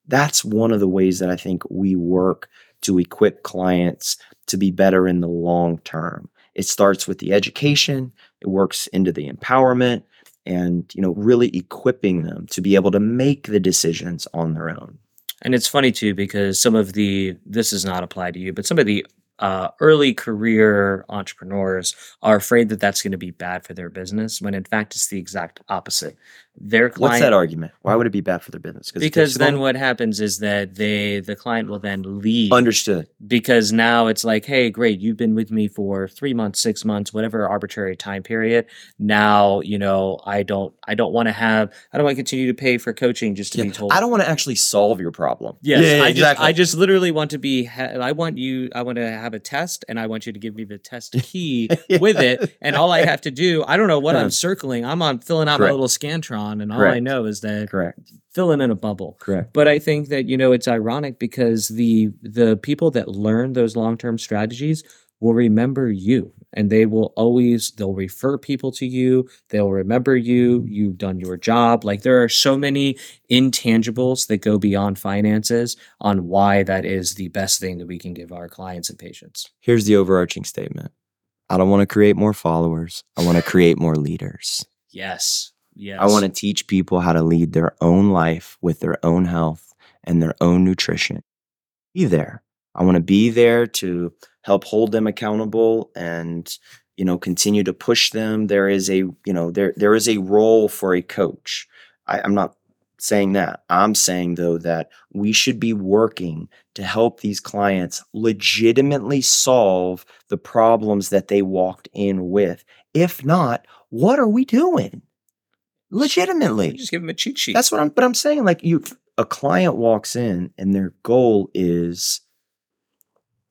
that's one of the ways that i think we work to equip clients to be better in the long term. It starts with the education it works into the empowerment and you know really equipping them to be able to make the decisions on their own. And it's funny too because some of the this does not apply to you, but some of the uh, early career entrepreneurs are afraid that that's going to be bad for their business when in fact it's the exact opposite. Their client what's that argument why would it be bad for their business because then long- what happens is that they the client will then leave understood because now it's like hey great you've been with me for three months six months whatever arbitrary time period now you know i don't i don't want to have i don't want to continue to pay for coaching just to Yeah, be told i don't want to actually solve your problem Yes, Yeah, I exactly. just I just literally want to be. Ha- I want you. I want to have a test, and I want you to give me the test key with it. And all I have to do, I don't know what Yeah. I'm circling. I'm on filling out my little scantron, and all I know is that correct filling in a bubble. correct But I think that you know it's ironic because the the people that learn those long term strategies will remember you, and they will always they'll refer people to you. They'll remember you. You've done your job. Like there are so many intangibles that go beyond finances on why that is the best thing that we can give our clients and patients. here's the overarching statement i don't want to create more followers i want to create more leaders Yes. Yes. I want to teach people how to lead their own life with their own health and their own nutrition. Be there. I want to be there to help hold them accountable and you know continue to push them. There is a you know there there is a role for a coach. I, I'm not saying that. I'm saying though that we should be working to help these clients legitimately solve the problems that they walked in with. If not, what are we doing? Legitimately. just give them a cheat sheet. That's what I'm but I'm saying like you a client walks in and their goal is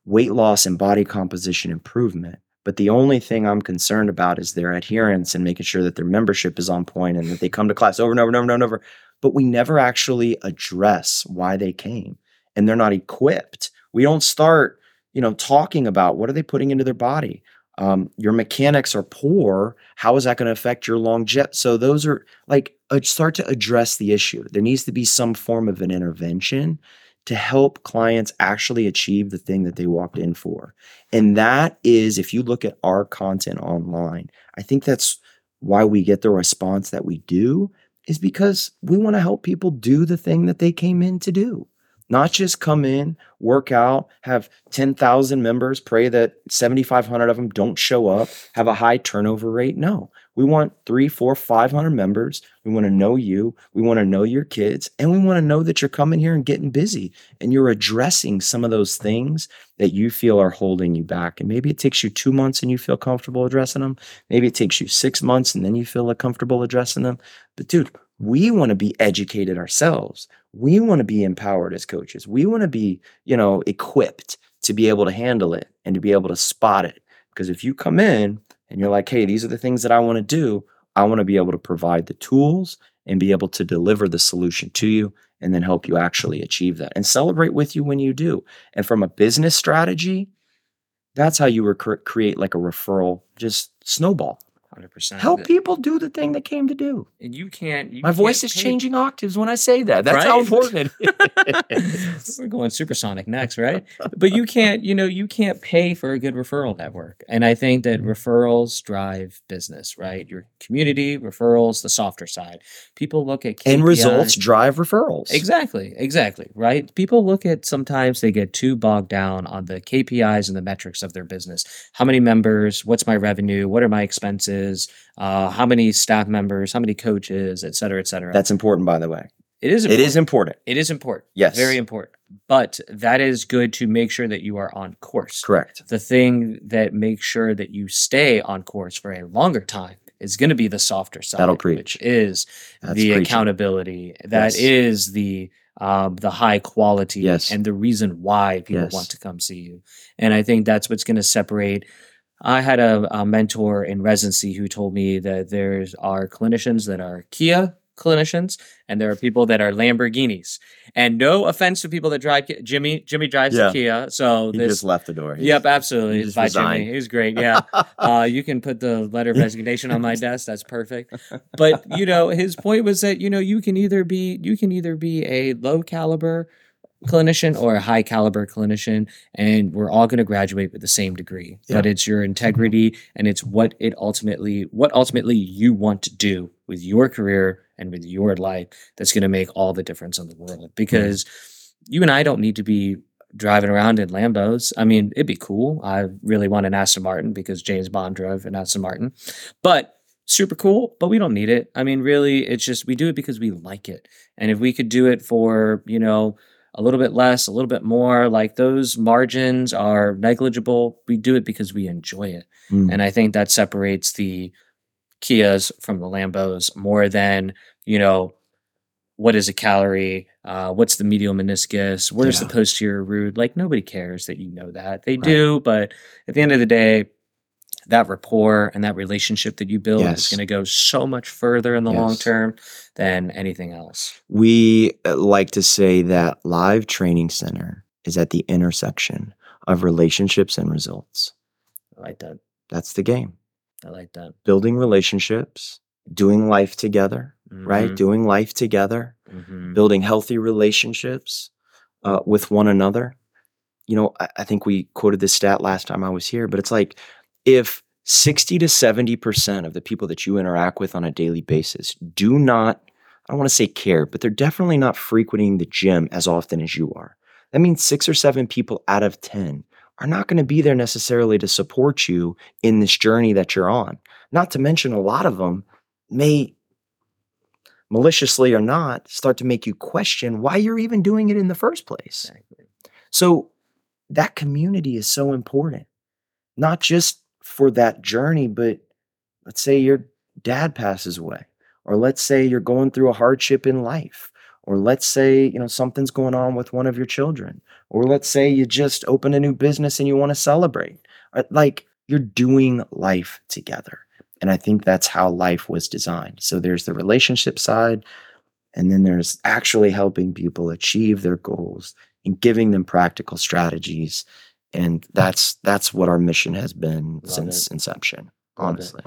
weight loss and body composition improvement. But the only thing I'm concerned about is their adherence and making sure that their membership is on point and that they come to class over and over and over and over. But we never actually address why they came and they're not equipped. We don't start, you know, talking about what are they putting into their body. Um, your mechanics are poor. How is that going to affect your long longevity? So those are like uh, start to address the issue. There needs to be some form of an intervention to help clients actually achieve the thing that they walked in for. And that is, if you look at our content online, I think that's why we get the response that we do, is because we want to help people do the thing that they came in to do. Not just come in, work out, have 10,000 members, pray that 7,500 of them don't show up, have a high turnover rate. No, we want three, four, 500 members. We want to know you. We want to know your kids. And we want to know that you're coming here and getting busy and you're addressing some of those things that you feel are holding you back. And maybe it takes you two months and you feel comfortable addressing them. Maybe it takes you six months and then you feel comfortable addressing them. But dude, we want to be educated ourselves. We want to be empowered as coaches. We want to be, you know, equipped to be able to handle it and to be able to spot it. Because if you come in and you're like, hey, these are the things that I want to do, I want to be able to provide the tools and be able to deliver the solution to you and then help you actually achieve that and celebrate with you when you do. And from a business strategy, that's how you rec- create like a referral, just snowball. 100%. Help people do the thing they came to do. And you can't. You My voice can't is pay- changing octaves when I say that. That's how Right? important. We're going supersonic next, right? But you can't, you know, you can't pay for a good referral network. And I think that referrals drive business, right? Your community, referrals, the softer side. People look at KPI results drive referrals. Exactly, exactly, right? People look at sometimes they get too bogged down on the KPIs and the metrics of their business. How many members? What's my revenue? What are my expenses? Uh, how many staff members? How many coaches? Et cetera, et cetera. That's important, by the way. it is. It is important. It is important. Yes. Very important. But that is good to make sure that you are on course. Correct. The thing that makes sure that you stay on course for a longer time is going to be the softer side. That'll Which preach. is That's the preaching. accountability. That Yes. is the um, the high quality Yes. and the reason why people Yes. want to come see you. And I think that's what's going to separate. I had a, a mentor in residency who told me that there are clinicians that are Kia clinicians and there are people that are Lamborghinis. And no offense to people that drive Jimmy. Jimmy drives Yeah. a Kia, so He this. just left the door. He's- Yep, absolutely. he It's by resigned. Jimmy. He's great. Yeah. Uh, you can put the letter of resignation on my desk. That's perfect. But you know, his point was that you know you can either be you can either be a low caliber clinician or a high caliber clinician, and we're all going to graduate with the same degree. But it's your integrity and it's what it ultimately what ultimately you want to do with your career and with your life that's going to make all the difference in the world. Because you and I don't need to be driving around in Lambos. I mean, it'd be cool. I really want an Aston Martin because James Bond drove an Aston Martin. But super cool, but we don't need it. I mean, really, it's just we do it because we like it. And if we could do it for, you know, a little bit less, a little bit more, like those margins are negligible, we do it because we enjoy it. Mm. And I think that separates the Kias from the Lambos more than, you know, what is a calorie? Uh, what's the medial meniscus? Where's Yeah. the posterior root? Like nobody cares that you know that. They Right. do, but at the end of the day, that rapport and that relationship that you build is going to go so much further in the long term than anything else. We uh, like to say that Live Training Center is at the intersection of relationships and results. I like that. That's the game. I like that. Building relationships, doing life together, right? Mhm, Doing life together, mhm. building healthy relationships uh, with one another. You know, I, I think we quoted this stat last time I was here, but it's like if 60 to 70% of the people that you interact with on a daily basis do not, I don't want to say care, but they're definitely not frequenting the gym as often as you are. That means six or seven people out of 10 are not going to be there necessarily to support you in this journey that you're on. Not to mention, a lot of them may maliciously or not, start to make you question why you're even doing it in the first place. Exactly. So that community is so important, not just for that journey, but let's say your dad passes away, or let's say you're going through a hardship in life, or let's say, you know, something's going on with one of your children, or let's say you just open a new business and you want to celebrate. Uh, Like you're doing life together. And I think that's how life was designed. So there's the relationship side, and then there's actually helping people achieve their goals and giving them practical strategies. And that's that's what our mission has been Love since it. inception, honestly.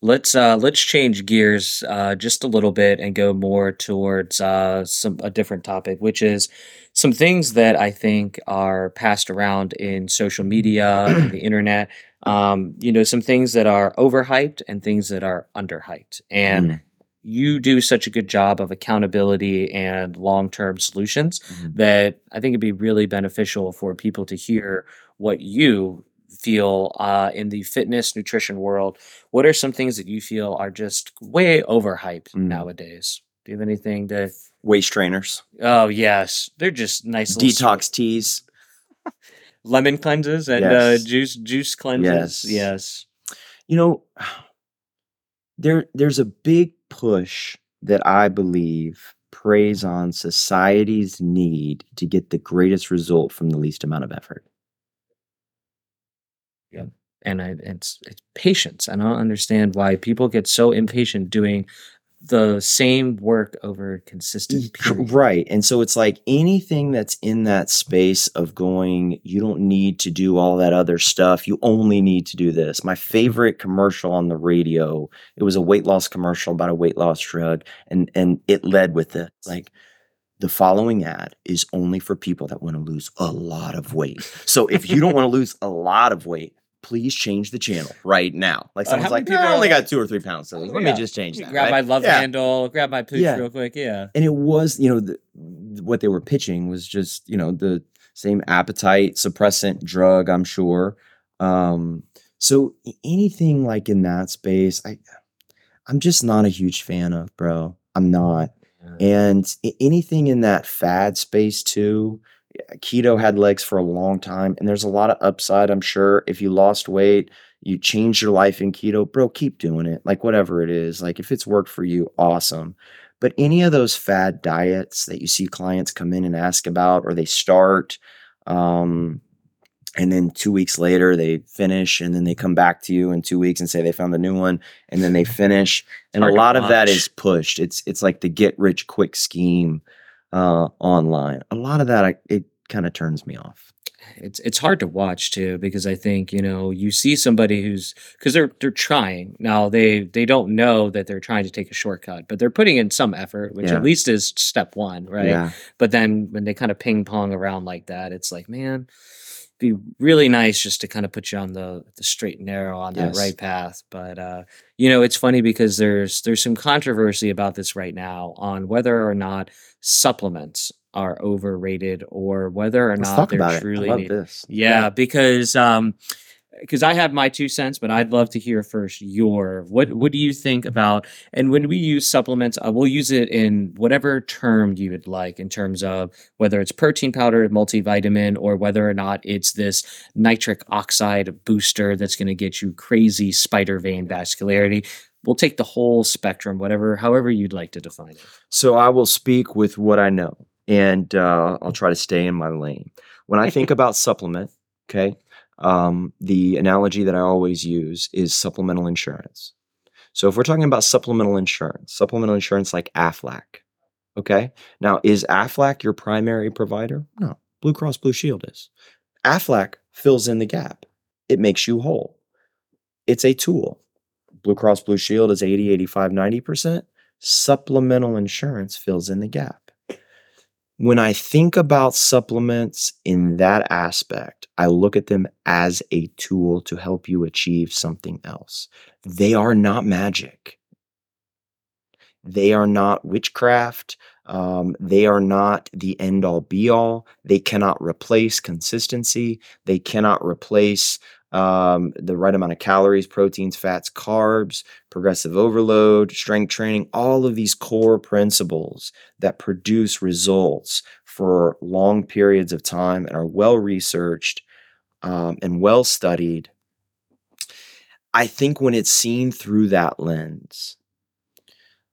Let's uh let's change gears uh just a little bit and go more towards uh some a different topic, which is some things that I think are passed around in social media and the internet. Um, you know, some things that are overhyped and things that are underhyped. And Mm, you do such a good job of accountability and long-term solutions mhm. that I think it'd be really beneficial for people to hear what you feel uh, in the fitness nutrition world. What are some things that you feel are just way overhyped Mm. nowadays? Do you have anything to? Waist trainers, Oh yes, they're just nice little sweet- detox teas. lemon cleanses and uh, juice juice cleanses. Yes. Yes. You know, there there's a big push that I believe preys on society's need to get the greatest result from the least amount of effort. Yeah. And I, it's it's patience. I don't understand why people get so impatient doing the same work over consistent period. Right. And so it's like anything that's in that space of going, you don't need to do all that other stuff. You only need to do this. My favorite commercial on the radio, it was a weight loss commercial about a weight loss drug. And and it led with it. Like the following ad is only for people that want to lose a lot of weight. So if you don't want to lose a lot of weight, please change the channel right now. Like Uh, someone's many like, people I only got two or three pounds. So let Yeah. me just change that. grab right? my love Yeah. handle, grab my pooch Yeah. real quick. Yeah. and it was you know the, what they were pitching was just you know the same appetite suppressant drug i'm sure um so anything like in that space i i'm just not a huge fan of bro i'm not and anything in that fad space too keto had legs for a long time and there's a lot of upside i'm sure. If you lost weight you changed your life in keto bro keep doing it like whatever it is like if it's worked for you awesome. But any of those fad diets that you see clients come in and ask about or they start um and then two weeks later they finish and then they come back to you in two weeks and say they found a new one and then they finish and a Hard lot of that is pushed. It's it's like the get rich quick scheme uh online. A lot of that I, it kind of turns me off. It's it's hard to watch too because I think you know you see somebody who's because they're they're trying. Now they they don't know that they're trying to take a shortcut but they're putting in some effort which Yeah. at least is step one right? Yeah. But then when they kind of ping pong around like that it's like man be really nice just to kind of put you on the the straight and narrow on that right path but uh you know it's funny because there's there's some controversy about this right now on whether or not supplements are overrated or whether or let's not they're truly i love needed. this. Yeah, because um because I have my two cents, but I'd love to hear first your what what do you think about and when we use supplements, uh, we'll use it in whatever term you would like in terms of whether it's protein powder, multivitamin, or whether or not it's this nitric oxide booster that's going to get you crazy spider vein vascularity. We'll take the whole spectrum, whatever, however you'd like to define it. So I will speak with what I know, and uh, I'll try to stay in my lane. When I think about supplement, okay, um, the analogy that I always use is supplemental insurance. So if we're talking about supplemental insurance, supplemental insurance like Aflac, okay. Now, is Aflac your primary provider? No, Blue Cross Blue Shield is. Aflac fills in the gap. It makes you whole. It's a tool. Blue Cross Blue Shield is 80, 85, 90% supplemental insurance fills in the gap. When I think about supplements in that aspect, I look at them as a tool to help you achieve something else. They are not magic. They are not witchcraft. Um, they are not the end all be all. They cannot replace consistency. They cannot replace um, the right amount of calories, proteins, fats, carbs, progressive overload, strength training, all of these core principles that produce results for long periods of time and are well researched um, and well studied. I think when it's seen through that lens,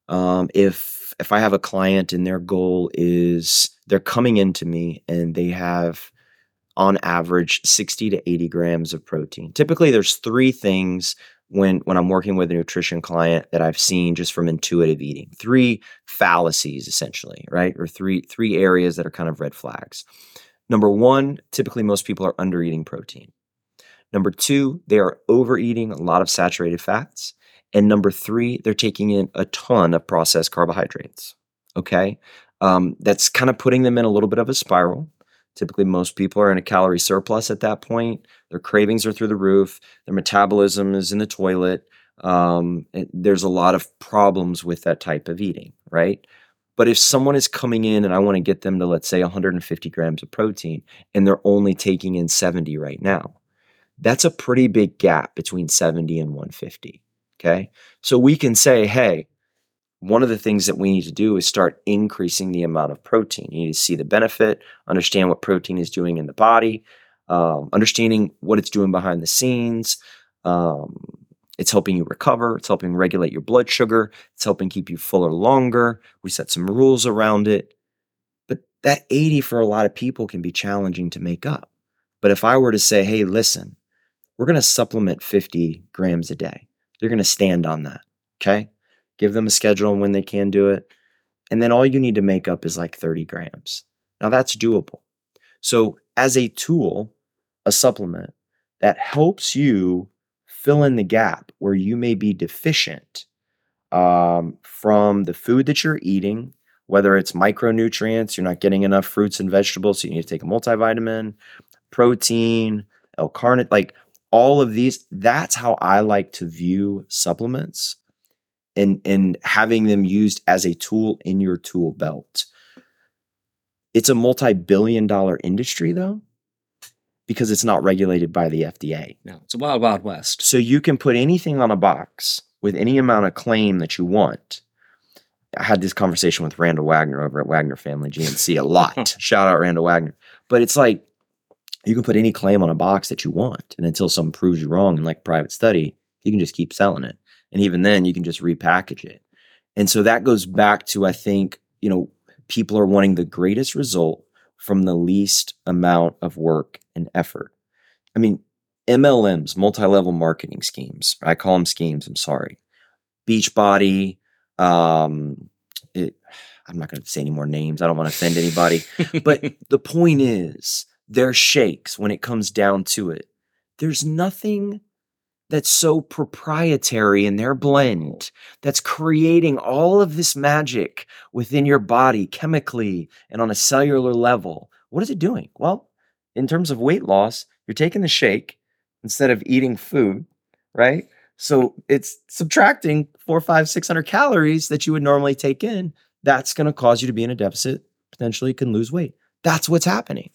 um, if if I have a client and their goal is they're coming into me and they have on average 60 to 80 grams of protein. Typically there's three things when when I'm working with a nutrition client that I've seen just from intuitive eating. Three fallacies essentially, right? Or three three areas that are kind of red flags. Number 1, typically most people are undereating protein. Number 2, they are overeating a lot of saturated fats. And number 3, they're taking in a ton of processed carbohydrates. Okay? Um, that's kind of putting them in a little bit of a spiral. Typically, most people are in a calorie surplus at that point. Their cravings are through the roof. Their metabolism is in the toilet. Um, there's a lot of problems with that type of eating, right? But if someone is coming in and I want to get them to, let's say, 150 grams of protein, and they're only taking in 70 right now, that's a pretty big gap between 70 and 150. Okay. So we can say, hey, one of the things that we need to do is start increasing the amount of protein. You need to see the benefit, understand what protein is doing in the body, um, understanding what it's doing behind the scenes. Um, it's helping you recover, it's helping regulate your blood sugar, it's helping keep you fuller longer. We set some rules around it. But that 80 for a lot of people can be challenging to make up. But if I were to say, hey, listen, we're going to supplement 50 grams a day, they're going to stand on that. Okay give them a schedule when they can do it. And then all you need to make up is like 30 grams. Now that's doable. So, as a tool, a supplement that helps you fill in the gap where you may be deficient um, from the food that you're eating, whether it's micronutrients, you're not getting enough fruits and vegetables, so you need to take a multivitamin, protein, L carnitine, like all of these. That's how I like to view supplements and and having them used as a tool in your tool belt. It's a multi-billion dollar industry though because it's not regulated by the FDA. No, it's a wild, wild west. So you can put anything on a box with any amount of claim that you want. I had this conversation with Randall Wagner over at Wagner Family GNC a lot. Shout out Randall Wagner. But it's like you can put any claim on a box that you want. And until someone proves you wrong in like private study, you can just keep selling it. And even then, you can just repackage it. And so that goes back to, I think, you know, people are wanting the greatest result from the least amount of work and effort. I mean, MLMs, multi-level marketing schemes. I call them schemes. I'm sorry. Beachbody. Um, it, I'm not going to say any more names. I don't want to offend anybody. but the point is, they're shakes when it comes down to it. There's nothing that's so proprietary in their blend that's creating all of this magic within your body chemically and on a cellular level. What is it doing? Well, in terms of weight loss, you're taking the shake instead of eating food, right? So it's subtracting four, five, six hundred calories that you would normally take in. That's going to cause you to be in a deficit. Potentially, you can lose weight. That's what's happening,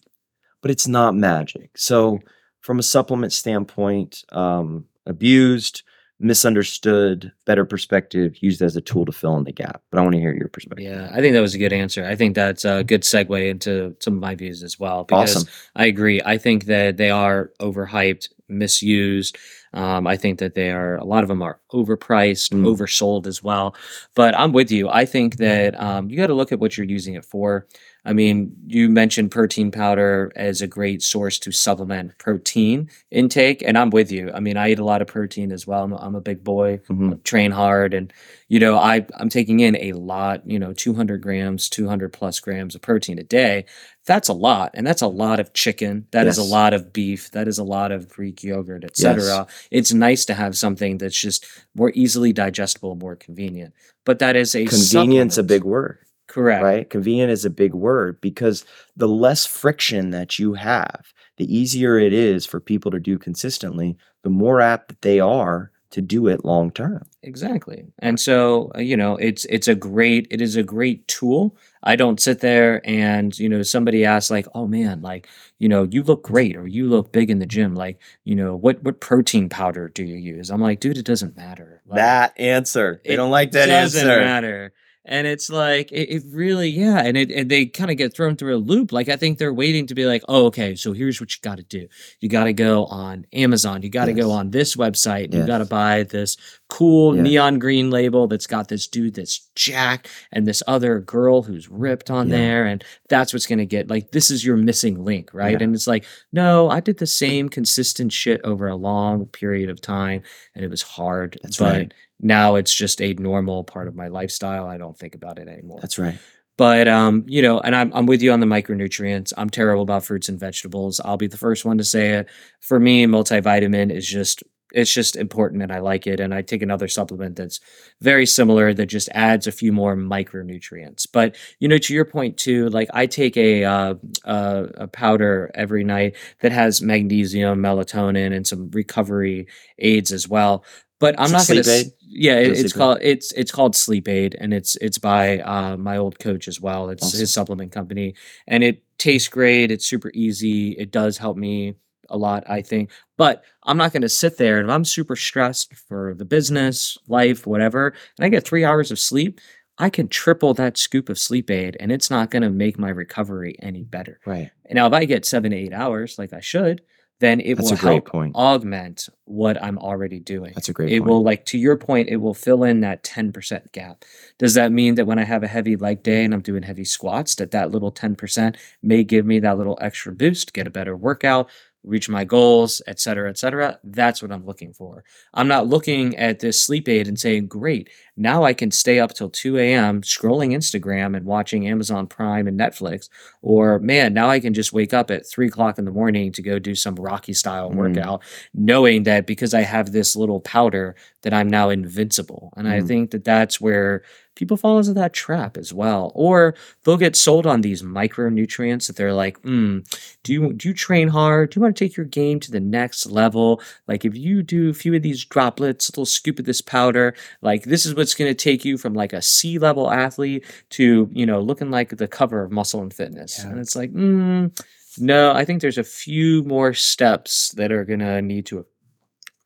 but it's not magic. So, from a supplement standpoint, um, abused, misunderstood, better perspective, used as a tool to fill in the gap. But I want to hear your perspective. Yeah, I think that was a good answer. I think that's a good segue into some of my views as well. Because Awesome. I agree. I think that they are overhyped, misused. Um, I think that they are a lot of them are overpriced, Mm. oversold as well. But I'm with you. I think that um, you got to look at what you're using it for. I mean, you mentioned protein powder as a great source to supplement protein intake, and I'm with you. I mean, I eat a lot of protein as well. I'm, I'm a big boy, Mhm. train hard, and you know, I I'm taking in a lot. You know, 200 grams, 200 plus grams of protein a day. That's a lot, and that's a lot of chicken. That is Yes. a lot of beef. That is a lot of Greek yogurt, etc. It's nice to have something that's just more easily digestible, more convenient. But that is a Convenience, a big word. correct. right? Convenient is a big word because the less friction that you have, the easier it is for people to do consistently, the more apt that they are to do it long term. Exactly. And so, uh, you know, it's it's a great it is a great tool. I don't sit there and, you know, somebody asks like, "Oh man, like, you know, you look great or you look big in the gym. Like, you know, what what protein powder do you use?" I'm like, "Dude, it doesn't matter." Like, That answer. They don't like that answer. It doesn't answer. matter. And it's like it, it really, yeah, and it and they kind of get thrown through a loop. Like I think they're waiting to be like, oh, okay, so here's what you got to do. You got to go on Amazon. You got to go on this website. You got to buy this cool Yes. neon green label that's got this dude that's jacked and this other girl who's ripped on Yeah. there, and that's what's gonna get like this is your missing link, right? Yeah. And it's like, no, I did the same consistent shit over a long period of time, and it was hard. That's but right. now it's just a normal part of my lifestyle. I don't think about it anymore. That's right. But um, you know, and I'm I'm with you on the micronutrients. I'm terrible about fruits and vegetables. I'll be the first one to say it. For me, multivitamin is just it's just important and I like it. And I take another supplement that's very similar that just adds a few more micronutrients. But you know, to your point too, like I take a uh, uh, a powder every night that has magnesium, melatonin, and some recovery aids as well. But I'm not going to. Yeah, it, it it's Sleep Aid? called it's it's called Sleep Aid, and it's it's by uh, my old coach as well. It's Awesome. his supplement company, and it tastes great. It's super easy. It does help me a lot, I think. But I'm not going to sit there and if I'm super stressed for the business, life, whatever, and I get three hours of sleep. I can triple that scoop of sleep aid, and it's not going to make my recovery any better. Right. And now, if I get seven to eight hours, like I should, then it That's will help point. augment what I'm already doing That's a great it point. will like to your point it will fill in that 10% gap does that mean that when i have a heavy leg day and i'm doing heavy squats that that little 10% may give me that little extra boost get a better workout reach my goals et cetera et cetera that's what i'm looking for i'm not looking at this sleep aid and saying great now i can stay up till 2 a.m scrolling instagram and watching amazon prime and netflix or man now i can just wake up at 3 o'clock in the morning to go do some rocky style Mm. workout knowing that because I have this little powder that I'm now invincible. And I Mm. think that that's where people fall into that trap as well. Or they'll get sold on these micronutrients that they're like, mm, do you do you train hard? Do you want to take your game to the next level? Like if you do a few of these droplets, a little scoop of this powder, like this is what's going to take you from like a C level athlete to, you know, looking like the cover of Muscle and Fitness. Yeah. And it's like, mm, no, I think there's a few more steps that are going to need to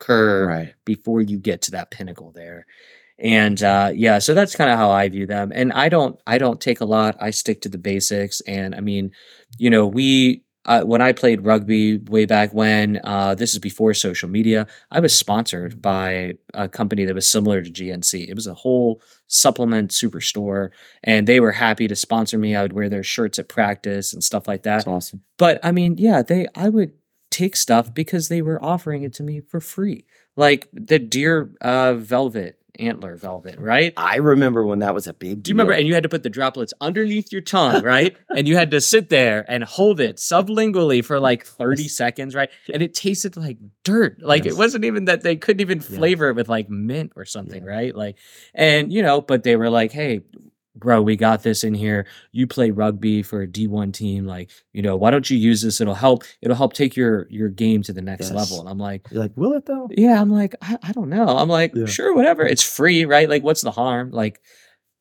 occur Right. before you get to that pinnacle there. And uh, yeah, so that's kind of how I view them. And I don't, I don't take a lot. I stick to the basics. And I mean, you know, we uh, when I played rugby way back when, uh, this is before social media. I was sponsored by a company that was similar to GNC. It was a whole supplement superstore, and they were happy to sponsor me. I would wear their shirts at practice and stuff like that That's awesome. but I mean, yeah, they I would take stuff because they were offering it to me for free. Like the deer uh, velvet antler velvet, right? I remember when that was a big. Do you remember? And you had to put the droplets underneath your tongue, right? and you had to sit there and hold it sublingually for like 30 seconds, right? And it tasted like dirt. Like Yes. it wasn't even that they couldn't even Yeah. flavor it with like mint or something, Yeah. right? Like, and you know, but they were like, hey, bro, we got this in here. You play rugby for a D1 team. Like, you know, why don't you use this? It'll help, it'll help take your your game to the next Yes. level. And I'm like, You're like, will it though? yeah, I'm like, I, I don't know. I'm like, Yeah. sure, whatever. It's free, right? Like, what's the harm? Like,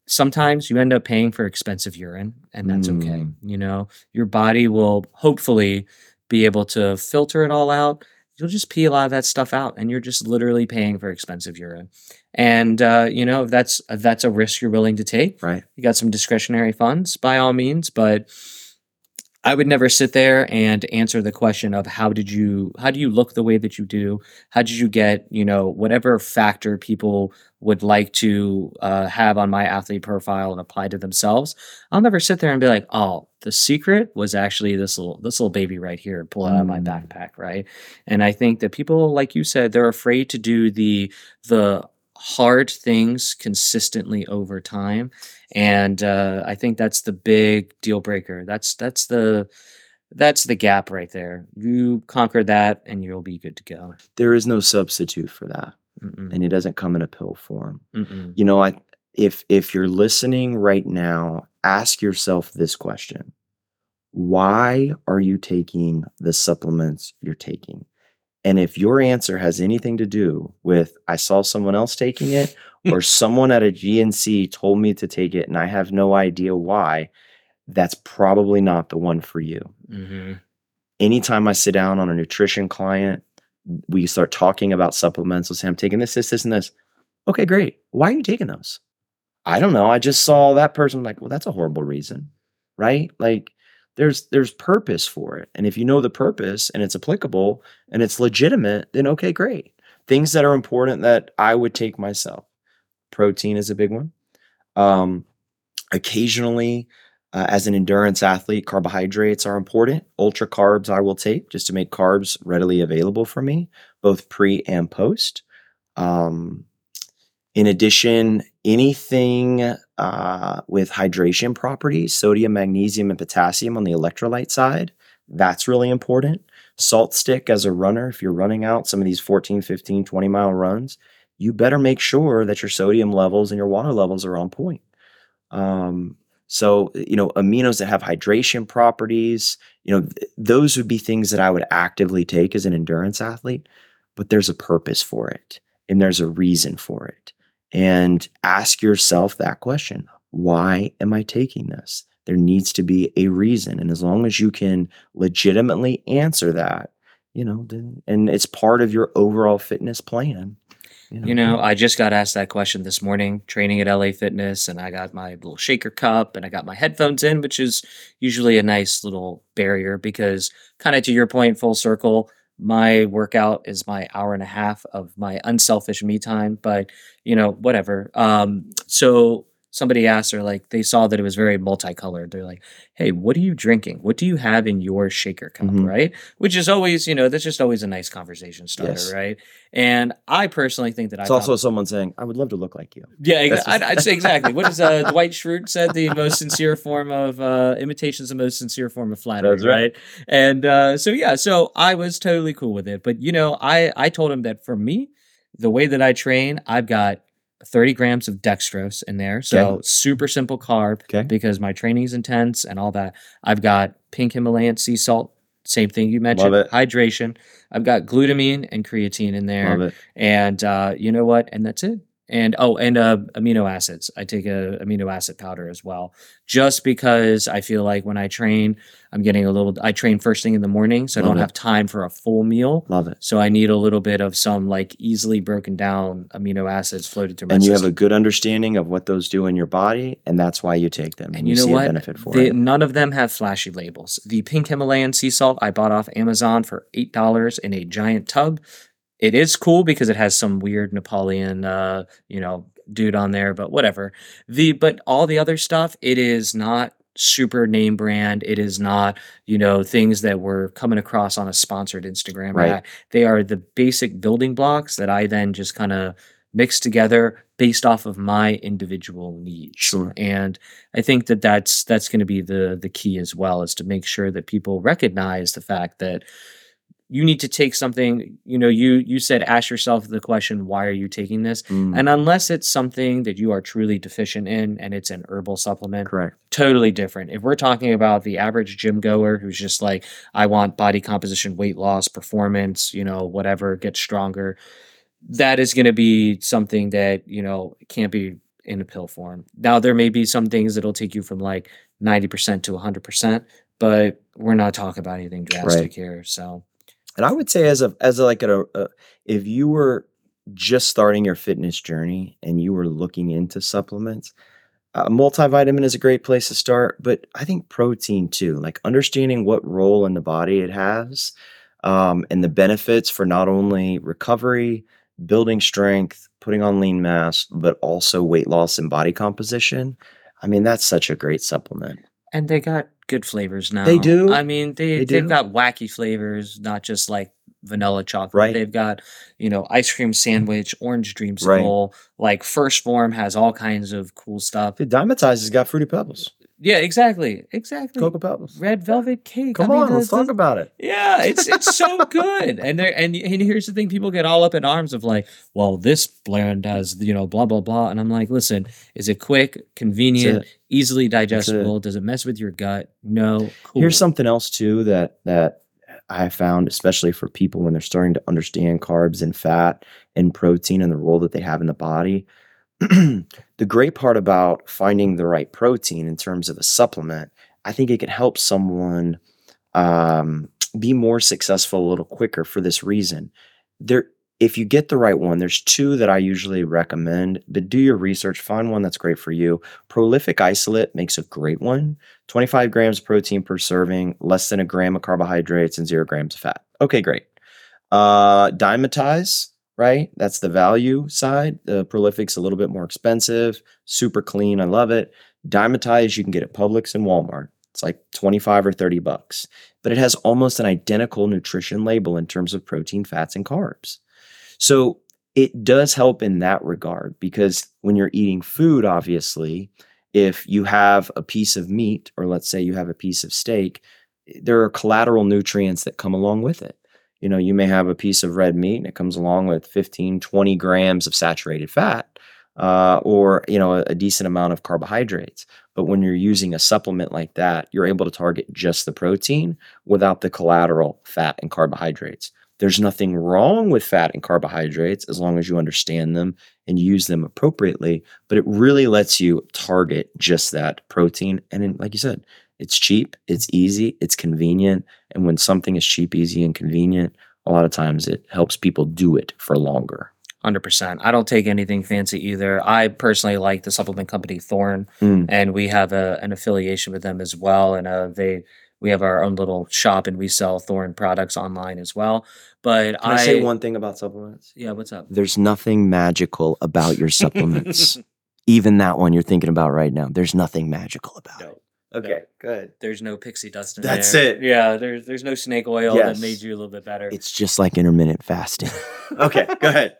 sometimes you end up paying for expensive urine, and that's okay. Mm. You know, your body will hopefully be able to filter it all out. You'll just pee a lot of that stuff out, and you're just literally paying for expensive urine. And uh, you know, if that's if that's a risk you're willing to take. Right. You got some discretionary funds, by all means, but I would never sit there and answer the question of how did you how do you look the way that you do? How did you get you know whatever factor people would like to uh, have on my athlete profile and apply to themselves? I'll never sit there and be like, oh, the secret was actually this little this little baby right here, pull it out of my Mm. backpack, right? And I think that people, like you said, they're afraid to do the the hard things consistently over time and uh, I think that's the big deal breaker. That's that's the that's the gap right there. You conquer that, and you'll be good to go. There is no substitute for that, Mm-mm, and it doesn't come in a pill form. mm-mm. You know, I if if you're listening right now, ask yourself this question. Why are you taking the supplements you're taking? And if your answer has anything to do with I saw someone else taking it or someone at a GNC told me to take it and I have no idea why, that's probably not the one for you Mhm. anytime I sit down on a nutrition client, we start talking about supplements. We'll say, I'm taking this, this, this, and this. Okay, great. Why are you taking those? I don't know. I just saw that person like, well, that's a horrible reason. Right? Like there's there's purpose for it. And if you know the purpose and it's applicable and it's legitimate, then okay, great. Things that are important that I would take myself. Protein is a big one. Um, occasionally, uh, as an endurance athlete, carbohydrates are important. Ultra carbs I will take just to make carbs readily available for me, both pre and post. Um, in addition, anything uh, with hydration properties, sodium, magnesium, and potassium on the electrolyte side, that's really important. Salt stick as a runner, if you're running out some of these 14, 15, 20 mile runs, you better make sure that your sodium levels and your water levels are on point. Um, so, you know, aminos that have hydration properties, you know, th- those would be things that I would actively take as an endurance athlete, but there's a purpose for it and there's a reason for it. And ask yourself that question why am I taking this? There needs to be a reason. And as long as you can legitimately answer that, you know, and it's part of your overall fitness plan. You know, I just got asked that question this morning training at LA Fitness, and I got my little shaker cup and I got my headphones in, which is usually a nice little barrier because, kind of to your point, full circle, my workout is my hour and a half of my unselfish me time. But, you know, whatever. Um, so somebody asked her, like, they saw that it was very multicolored. They're like, hey, what are you drinking? What do you have in your shaker cup? Mhm. Right. Which is always, you know, that's just always a nice conversation starter. Yes. Right. And I personally think that it's I also someone saying, I would love to look like you. yeah, ex- I'd, I'd say exactly. What is uh, Dwight Schrute said? The most sincere form of uh, imitation is the most sincere form of flattery, right. right? And uh, so yeah, so I was totally cool with it. But you know, I I told him that for me, the way that I train, I've got 30 grams of dextrose in there, so Okay. super simple carb Okay. because my training is intense and all that. I've got pink Himalayan sea salt, same thing you mentioned, it. hydration. I've got glutamine and creatine in there and uh, you know what? And that's it. And oh, and uh, amino acids. I take a amino acid powder as well, just because I feel like when I train, I'm getting a little. I train first thing in the morning, so I don't it. have time for a full meal. Love it. So I need a little bit of some like easily broken down amino acids floated through my And you have a good understanding of what those do in your body, and that's why you take them. And you know see what? a benefit for They- it. none of them have flashy labels. The pink Himalayan sea salt I bought off Amazon for eight dollars in a giant tub. It is cool because it has some weird Napoleon, uh, you know, dude on there, but whatever. The but all the other stuff, it is not super name brand. It is not, you know, things that we're coming across on a sponsored Instagram. Right. ad. They are the basic building blocks that I then just kind of mix together based off of my individual needs. Sure. And I think that that's that's going to be the the key as well is to make sure that people recognize the fact that you need to take something you know you you said ask yourself the question why are you taking this? Mm, and unless it's something that you are truly deficient in and it's an herbal supplement correct. totally different. If we're talking about the average gym goer who's just like i want body composition weight loss performance you know whatever get stronger that is going to be something that you know can't be in a pill form. Now there may be some things that'll take you from like 90% to 100% but we're not talking about anything drastic Right. here so And I would say, as a as a, like a, a if you were just starting your fitness journey and you were looking into supplements, a multivitamin is a great place to start. But I think protein too, like understanding what role in the body it has, um, and the benefits for not only recovery, building strength, putting on lean mass, but also weight loss and body composition. I mean, that's such a great supplement. And they got good flavors now. They do? I mean, they, They they have do? got wacky flavors, not just like vanilla chocolate. Right. They've got, you know, ice cream sandwich, orange dreamsicle. Like First Form has all kinds of cool stuff. Dymatize has got fruity pebbles, Yeah, exactly. Exactly. cocoa pebbles. Red velvet cake. Come I mean, on, let's the- talk about it. Yeah, it's it's so good. And there and and here's the thing, people get all up in arms of like, well, this blend has, you know, blah blah blah. And I'm like, listen, is it quick, convenient, it. easily it. digestible? Does it mess with your gut? No. Cool. Here's something else too that that I found, especially for people when they're starting to understand carbs and fat and protein and the role that they have in the body. the great part about finding the right protein in terms of a supplement, I think it can help someone um, be more successful a little quicker for this reason. There, if you get the right one, there's two that I usually recommend, but do your research, find one that's great for you. Prolific isolate makes a great one. 25 grams of protein per serving, less than a gram of carbohydrates, and zero grams of fat. Okay, great. Uh, right? That's the value side. The Prolific's a little bit more expensive, super clean. I love it. Dymatize, you can get at Publix and Walmart. It's like 25 or 30 bucks, but it has almost an identical nutrition label in terms of protein, fats, and carbs. So it does help in that regard because when you're eating food, obviously, if you have a piece of meat, or let's say you have a piece of steak, there are collateral nutrients that come along with it. You know, you may have a piece of red meat and it comes along with 15, 20 grams of saturated fat uh, or, you know, a, a decent amount of carbohydrates. But when you're using a supplement like that, you're able to target just the protein without the collateral fat and carbohydrates. There's nothing wrong with fat and carbohydrates as long as you understand them and use them appropriately, but it really lets you target just that protein. And then, like you said, it's cheap, it's easy, it's convenient. And when something is cheap, easy, and convenient, a lot of times it helps people do it for longer. Hundred percent. I don't take anything fancy either. I personally like the supplement company Thorne, Mm. and we have a, an affiliation with them as well. And uh, they we have our own little shop, and we sell Thorne products online as well. But Can I, say one thing about supplements? Yeah, what's up? There's nothing magical about your supplements. Even that one you're thinking about right now, there's nothing magical about it. No, Okay, good. there's no pixie dust in That's there. it. Yeah, there's there's no snake oil Yes. that made you a little bit better. It's just like intermittent fasting. okay, go ahead.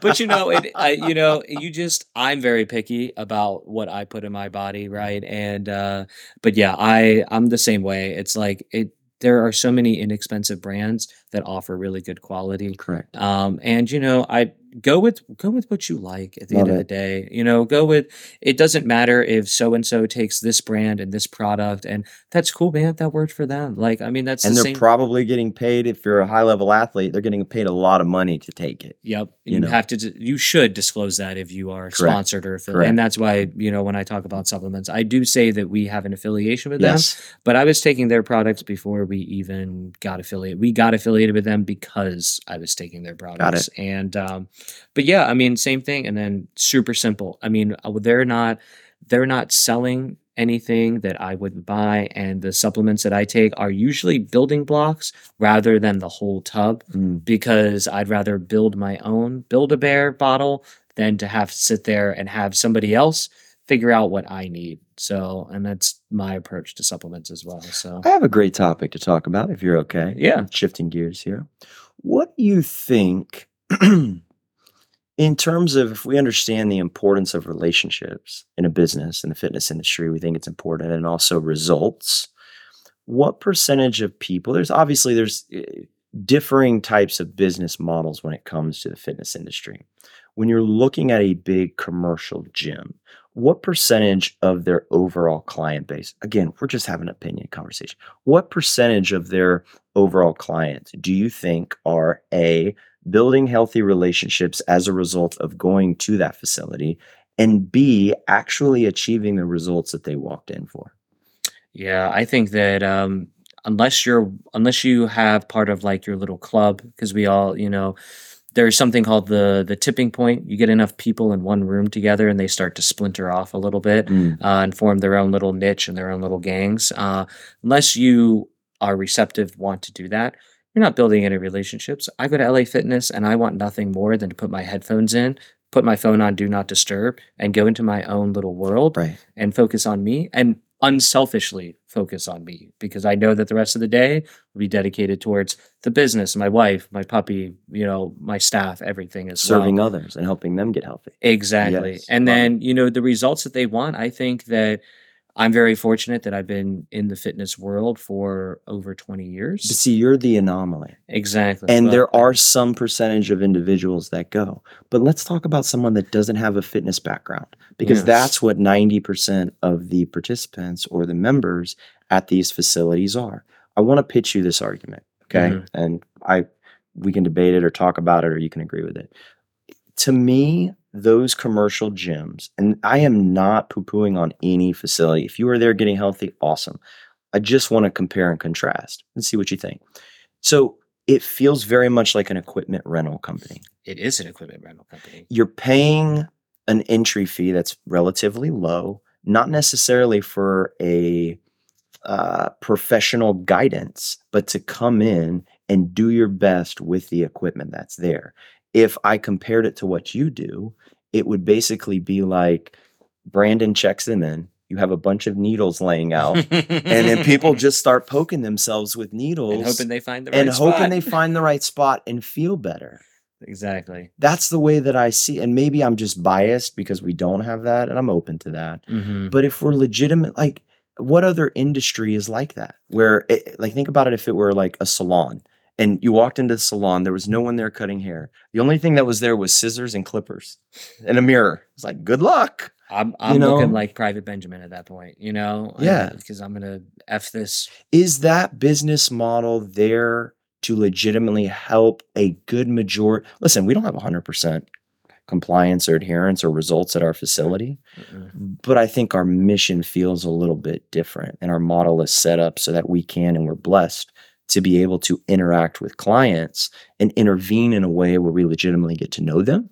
but you know it I, you know you just i'm very picky about what i put in my body right and uh but yeah i i'm the same way it's like it there are so many inexpensive brands that offer really good quality correct. um and you know i go with go with what you like at the Love end of the day you know go with it doesn't matter if so and so takes this brand and this product and that's cool man that worked for them like i mean that's And the they're same probably getting paid if you're a high level athlete, they're getting paid a lot of money to take it. Yep. you You, know. have to, you should disclose that if you are Correct. sponsored or affiliated. And that's why, you know, when I talk about supplements, I do say that we have an affiliation with Yes. them, but I was taking their products before we even got affiliate. We got affiliated with them because I was taking their products. And, um, but yeah, I mean, same thing. And then super simple. I mean, uh, they're not, they're not selling anything that I wouldn't buy. And the supplements that I take are usually building blocks rather than the whole tub Mm, because I'd rather build my own Build a Bear bottle than to have to sit there and have somebody else figure out what I need. So, and that's my approach to supplements as well. So, I have a great topic to talk about if you're okay. Yeah. Shifting gears here. What do you think, in terms of if we understand the importance of relationships in a business, in the fitness industry, we think it's important, and also results, what percentage of people, there's obviously, there's eh, differing types of business models when it comes to the fitness industry. When you're looking at a big commercial gym, what percentage of their overall client base, again, we're just having an opinion conversation, what percentage of their overall clients do you think are A, building healthy relationships as a result of going to that facility, and B, actually achieving the results that they walked in for? yeah, I think that um, unless you're unless you have part of like your little club, because we all, you know, there's something called the the tipping point. You get enough people in one room together, and they start to splinter off a little bit Mm, uh, and form their own little niche and their own little gangs. Uh, unless you are receptive, want to do that, you're not building any relationships. I go to LA Fitness, and I want nothing more than to put my headphones in, put my phone on Do Not Disturb, and go into my own little world right. and focus on me and unselfishly focus on me because I know that the rest of the day will be dedicated towards the business, my wife, my puppy, you know, my staff, everything is Serving well. others and helping them get healthy. Exactly. Yes, and then, you know, the results that they want, I think that I'm very fortunate that I've been in the fitness world for over 20 But years. see, you're the anomaly. Exactly. And Well, there are some percentage of individuals that go. But let's talk about someone that doesn't have a fitness background because Yes. that's what 90% of the participants or the members at these facilities are. I want to pitch you this argument, okay? Mhm. And I we can debate it or talk about it or you can agree with it. To me, those commercial gyms, and I am not poo-pooing on any facility. If you are there getting healthy, awesome. I just want to compare and contrast and see what you think. So it feels very much like an equipment rental company. it is an equipment rental company. You're paying an entry fee that's relatively low, not necessarily for a uh, professional guidance, but to come in and do your best with the equipment that's there. If I compared it to what you do, it would basically be like Brandon checks them in. You have a bunch of needles laying out, and then people just start poking themselves with needles and hoping they find the right and hoping spot. they find the right spot and feel better. exactly. That's the way that I see. And maybe I'm just biased because we don't have that, and I'm open to that. hmm But if we're legitimate, like what other industry is like that? Where, it, like, think about it if it were like a salon and you walked into the salon, there was no one there cutting hair. The only thing that was there was scissors and clippers and a mirror. It's like, good luck. I'm I'm know? looking like Private Benjamin at that point, you know? Yeah. Because I'm gonna F this. Is that business model there to legitimately help a good majority? Listen, we don't have 100% compliance or adherence or results at our facility. Mm-mm. but I think our mission feels a little bit different and our model is set up so that we can and we're blessed to be able to interact with clients and intervene in a way where we legitimately get to know them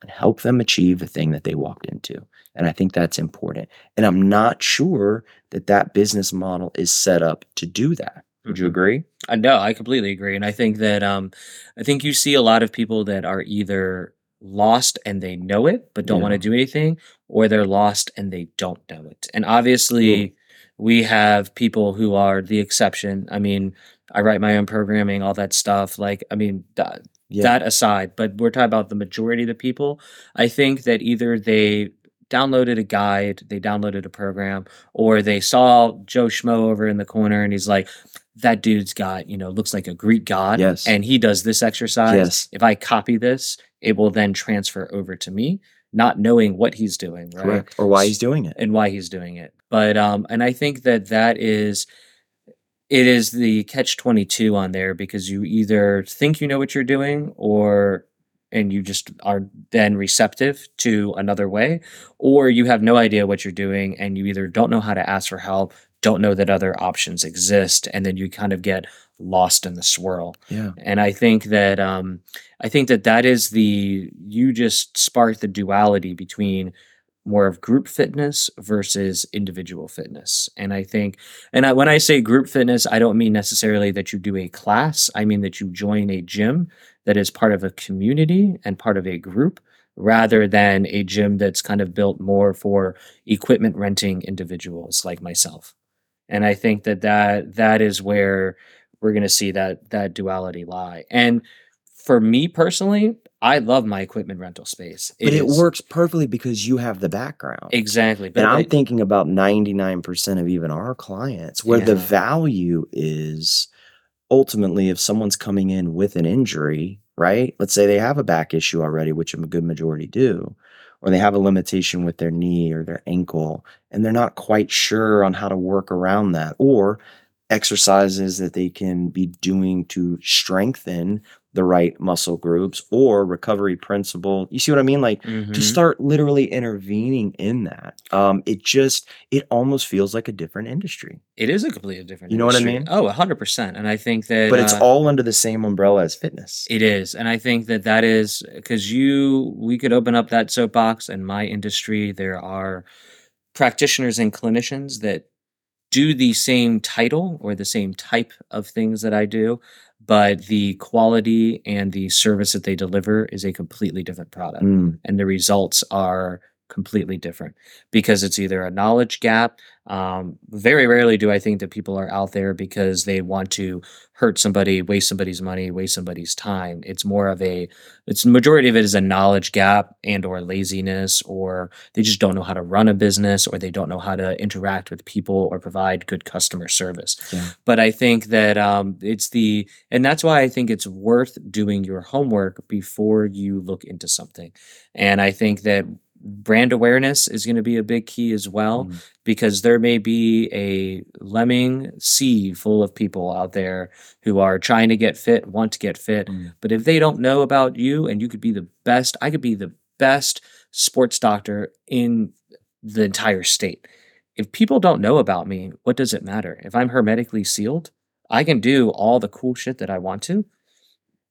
and help them achieve the thing that they walked into. And I think that's important. And I'm not sure that that business model is set up to do that. Would you Mhm. agree? I know, I completely agree. And I think that um I think you see a lot of people that are either lost and they know it but don't want to do anything, or they're lost and they don't know it. And obviously we have people who are the exception. I mean, I write my own programming, all that stuff. Like, I mean, th- Yeah. that aside, but we're talking about the majority of the people. I think that either they downloaded a guide, they downloaded a program, or they saw Joe Schmo over in the corner and he's like, that dude's got, you know, looks like a Greek god. Yes. And he does this exercise. Yes. If I copy this, it will then transfer over to me, not knowing what he's doing. Right Correct. Or why he's doing it. and why he's doing it. But um, and I think that that is it is the catch 22 on there because you either think you know what you're doing or and you just are then receptive to another way or you have no idea what you're doing and you either don't know how to ask for help don't know that other options exist and then you kind of get lost in the swirl Yeah. and i think that um i think that that is the you just spark the duality between more of group fitness versus individual fitness and i think and I, when i say group fitness i don't mean necessarily that you do a class i mean that you join a gym that is part of a community and part of a group rather than a gym that's kind of built more for equipment renting individuals like myself. And I think that that, that is where we're going to see that that duality lie. And for me personally, I love my equipment rental space. but it is- works perfectly because you have the background. exactly. But and I'm it- thinking about 99% of even our clients where the value is ultimately if someone's coming in with an injury, right? Let's say they have a back issue already, which a good majority do, or they have a limitation with their knee or their ankle, and they're not quite sure on how to work around that, or exercises that they can be doing to strengthen the right muscle groups or recovery principle. You see what I mean? Like to Mhm. start literally intervening in that. Um, it just it almost feels like a different industry, it is a completely different You know what I mean? Oh, 100%. And I think that but it's uh, all under the same umbrella as fitness. It is. And I think that that is because you, we could open up that soapbox in my industry. There are practitioners and clinicians that do the same title or the same type of things that I do, but the quality and the service that they deliver is a completely different product. Mm, And the results are completely different because it's either a knowledge gap. Um, very rarely do I think that people are out there because they want to hurt somebody, waste somebody's money, waste somebody's time. It's more of a, it's majority of it is a knowledge gap and or laziness, or they just don't know how to run a business, or they don't know how to interact with people or provide good customer service. Yeah. But I think that um, it's the, and that's why I think it's worth doing your homework before you look into something. And I think that brand awareness is going to be a big key as well mm. because there may be a lemming sea full of people out there who are trying to get fit, want to get fit, Mm. but if they don't know about you and you could be the best, I could be the best sports doctor in the entire state. If people don't know about me, what does it matter? If I'm hermetically sealed, I can do all the cool shit that I want to,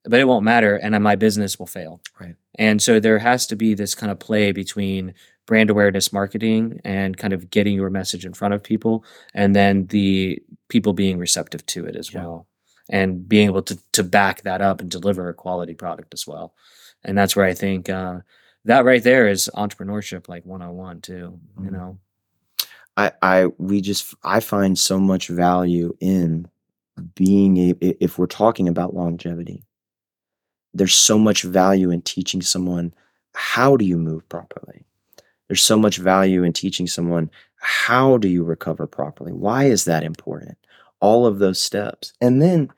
but it won't matter and then my business will fail. Right. And so there has to be this kind of play between brand awareness marketing and kind of getting your message in front of people and then the people being receptive to it as Yeah. well and being able to to back that up and deliver a quality product as well. And that's where I think uh, that right there is entrepreneurship like one on one too, you Mhm. know. I, I, we just, I find so much value in being a, if we're talking about longevity, there's so much value in teaching someone how do you move properly. There's so much value in teaching someone how do you recover properly. Why is that important? All of those steps, and then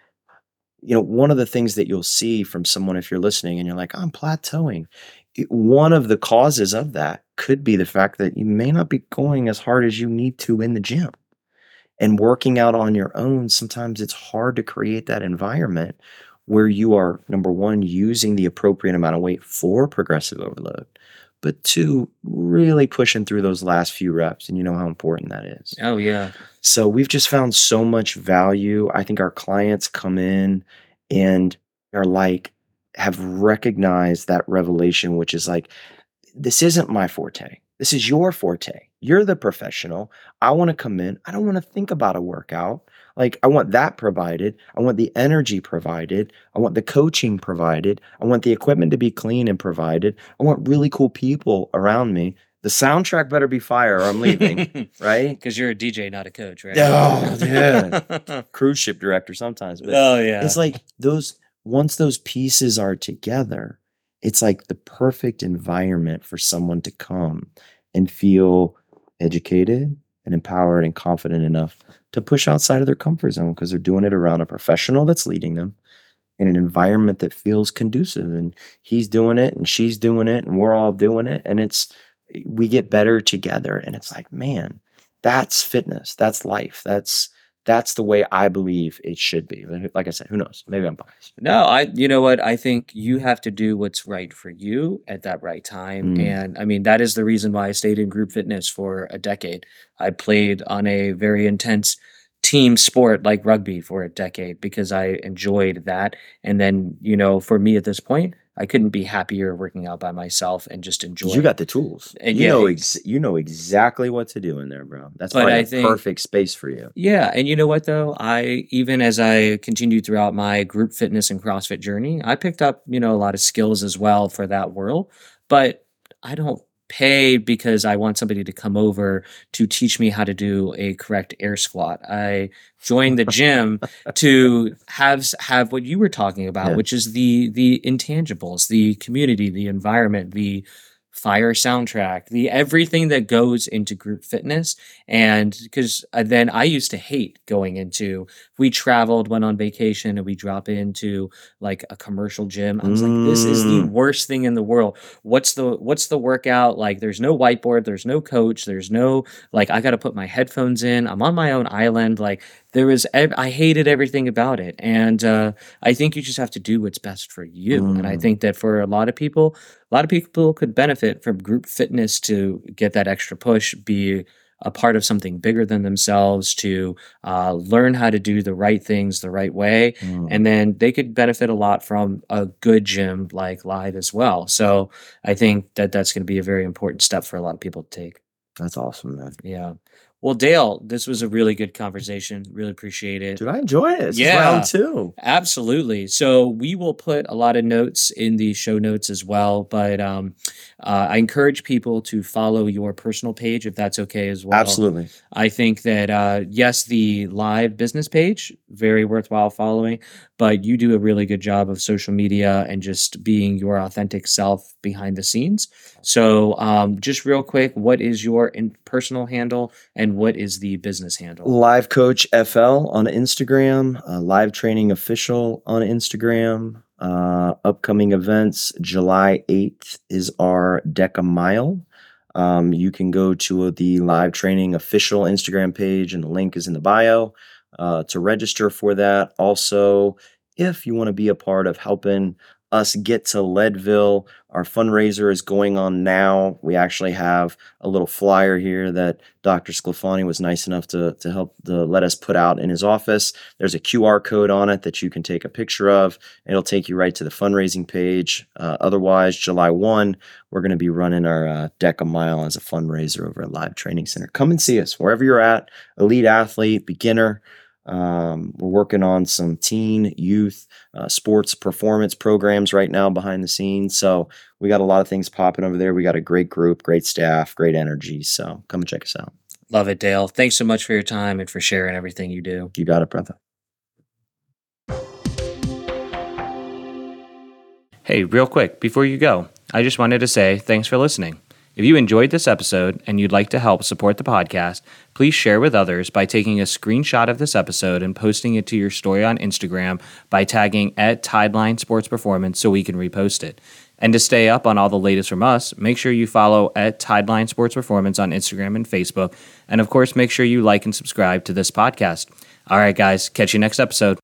you know, one of the things that you'll see from someone if you're listening and you're like, I'm plateauing, one of the causes of that could be the fact that you may not be going as hard as you need to in the gym. And working out on your own, sometimes it's hard to create that environment where you are, number one, using the appropriate amount of weight for progressive overload, but two, really pushing through those last few reps. And you know how important that is. Oh yeah. So we've just found so much value. I think our clients come in and are like, have recognized that revelation, which is like, this isn't my forte. This is your forte. You're the professional. I want to come in. I don't want to think about a workout. Like, I want that provided. I want the energy provided. I want the coaching provided. I want the equipment to be clean and provided. I want really cool people around me. The soundtrack better be fire or I'm leaving, right? Because you're a DJ, not a coach, right? Oh, yeah. Cruise ship director sometimes, but oh yeah. it's like those once those pieces are together, it's like the perfect environment for someone to come and feel educated and empowered and confident enough to push outside of their comfort zone because they're doing it around a professional that's leading them in an environment that feels conducive and he's doing it and she's doing it and we're all doing it and it's we get better together and it's like man that's fitness that's life that's that's the way i believe it should be like i said who knows maybe i'm biased No, I you know what? I think you have to do what's right for you at that right time. Mm. And I mean that is the reason why I stayed in group fitness for a decade. I played on a very intense team sport like rugby for a decade because I enjoyed that. And then, you know, for me at this point, I couldn't be happier working out by myself and just enjoy. you got the tools And you yeah, know ex- you know exactly what to do in there bro that's But probably I think- perfect space for you Yeah, and you know what though? I even as I continued throughout my group fitness and CrossFit journey, I picked up, you know, a lot of skills as well for that world. but I don't pay because I want somebody to come over to teach me how to do a correct air squat. I joined the gym to have have what you were talking about, Yeah. which is the the intangibles, the community, the environment, the fire soundtrack, the everything that goes into group fitness. And because then I used to hate going into, we traveled, went on vacation, and we drop into like a commercial gym. I was like, this is the Mm. worst thing in the world. What's the what's the workout? Like there's no whiteboard, there's no coach, there's no like I gotta put my headphones in. I'm on my own island. Like there was I hated everything about it. And uh I think you just have to do what's best for you. And I Mm. think that for a lot of people, a lot of people could benefit from group fitness to get that extra push, be a part of something bigger than themselves, to uh, learn how to do the right things the right way. Mm. And then they could benefit a lot from a good gym like Live as well. So I think that that's going to be a very important step for a lot of people to take. That's awesome, man. Yeah. Well, Dale, this was a really good conversation. Really appreciate it. Did I enjoy it. It's Yeah. round two. Absolutely. So we will put a lot of notes in the show notes as well. But um, uh, I encourage people to follow your personal page if that's okay as well. Absolutely. I think that uh, yes, the live business page very worthwhile following, but you do a really good job of social media and just being your authentic self behind the scenes. So um, just real quick, what is your in- personal handle and what is the business handle? Live Coach FL on Instagram, uh, Live Training Official on Instagram. Uh, upcoming events July 8th is our DEKA Mile. Um, you can go to the Live Training Official Instagram page, and the link is in the bio uh, to register for that. Also, if you want to be a part of helping us get to Leadville, our fundraiser is going on now. We actually have a little flyer here that Dr. Sclafani was nice enough to, to help to let us put out in his office. There's a QR code on it that you can take a picture of. It'll take you right to the fundraising page. Uh, otherwise, July 1, we're going to be running our uh, a Mile as a fundraiser over at Live Training Center. Come and see us wherever you're at, elite athlete, beginner. Um, we're working on some teen, youth, uh, sports performance programs right now behind the scenes. So we got a lot of things popping over there. We got a great group, great staff, great energy. So come and check us out. Love it, Dale. Thanks so much for your time and for sharing everything you do. You got it, brother. Hey, real quick, before you go, I just wanted to say thanks for listening. If you enjoyed this episode and you'd like to help support the podcast, please share with others by taking a screenshot of this episode and posting it to your story on Instagram by tagging at Tideline Sports Performance so we can repost it. And to stay up on all the latest from us, make sure you follow at Tideline Sports Performance on Instagram and Facebook. And of course, make sure you like and subscribe to this podcast. All right, guys, catch you next episode.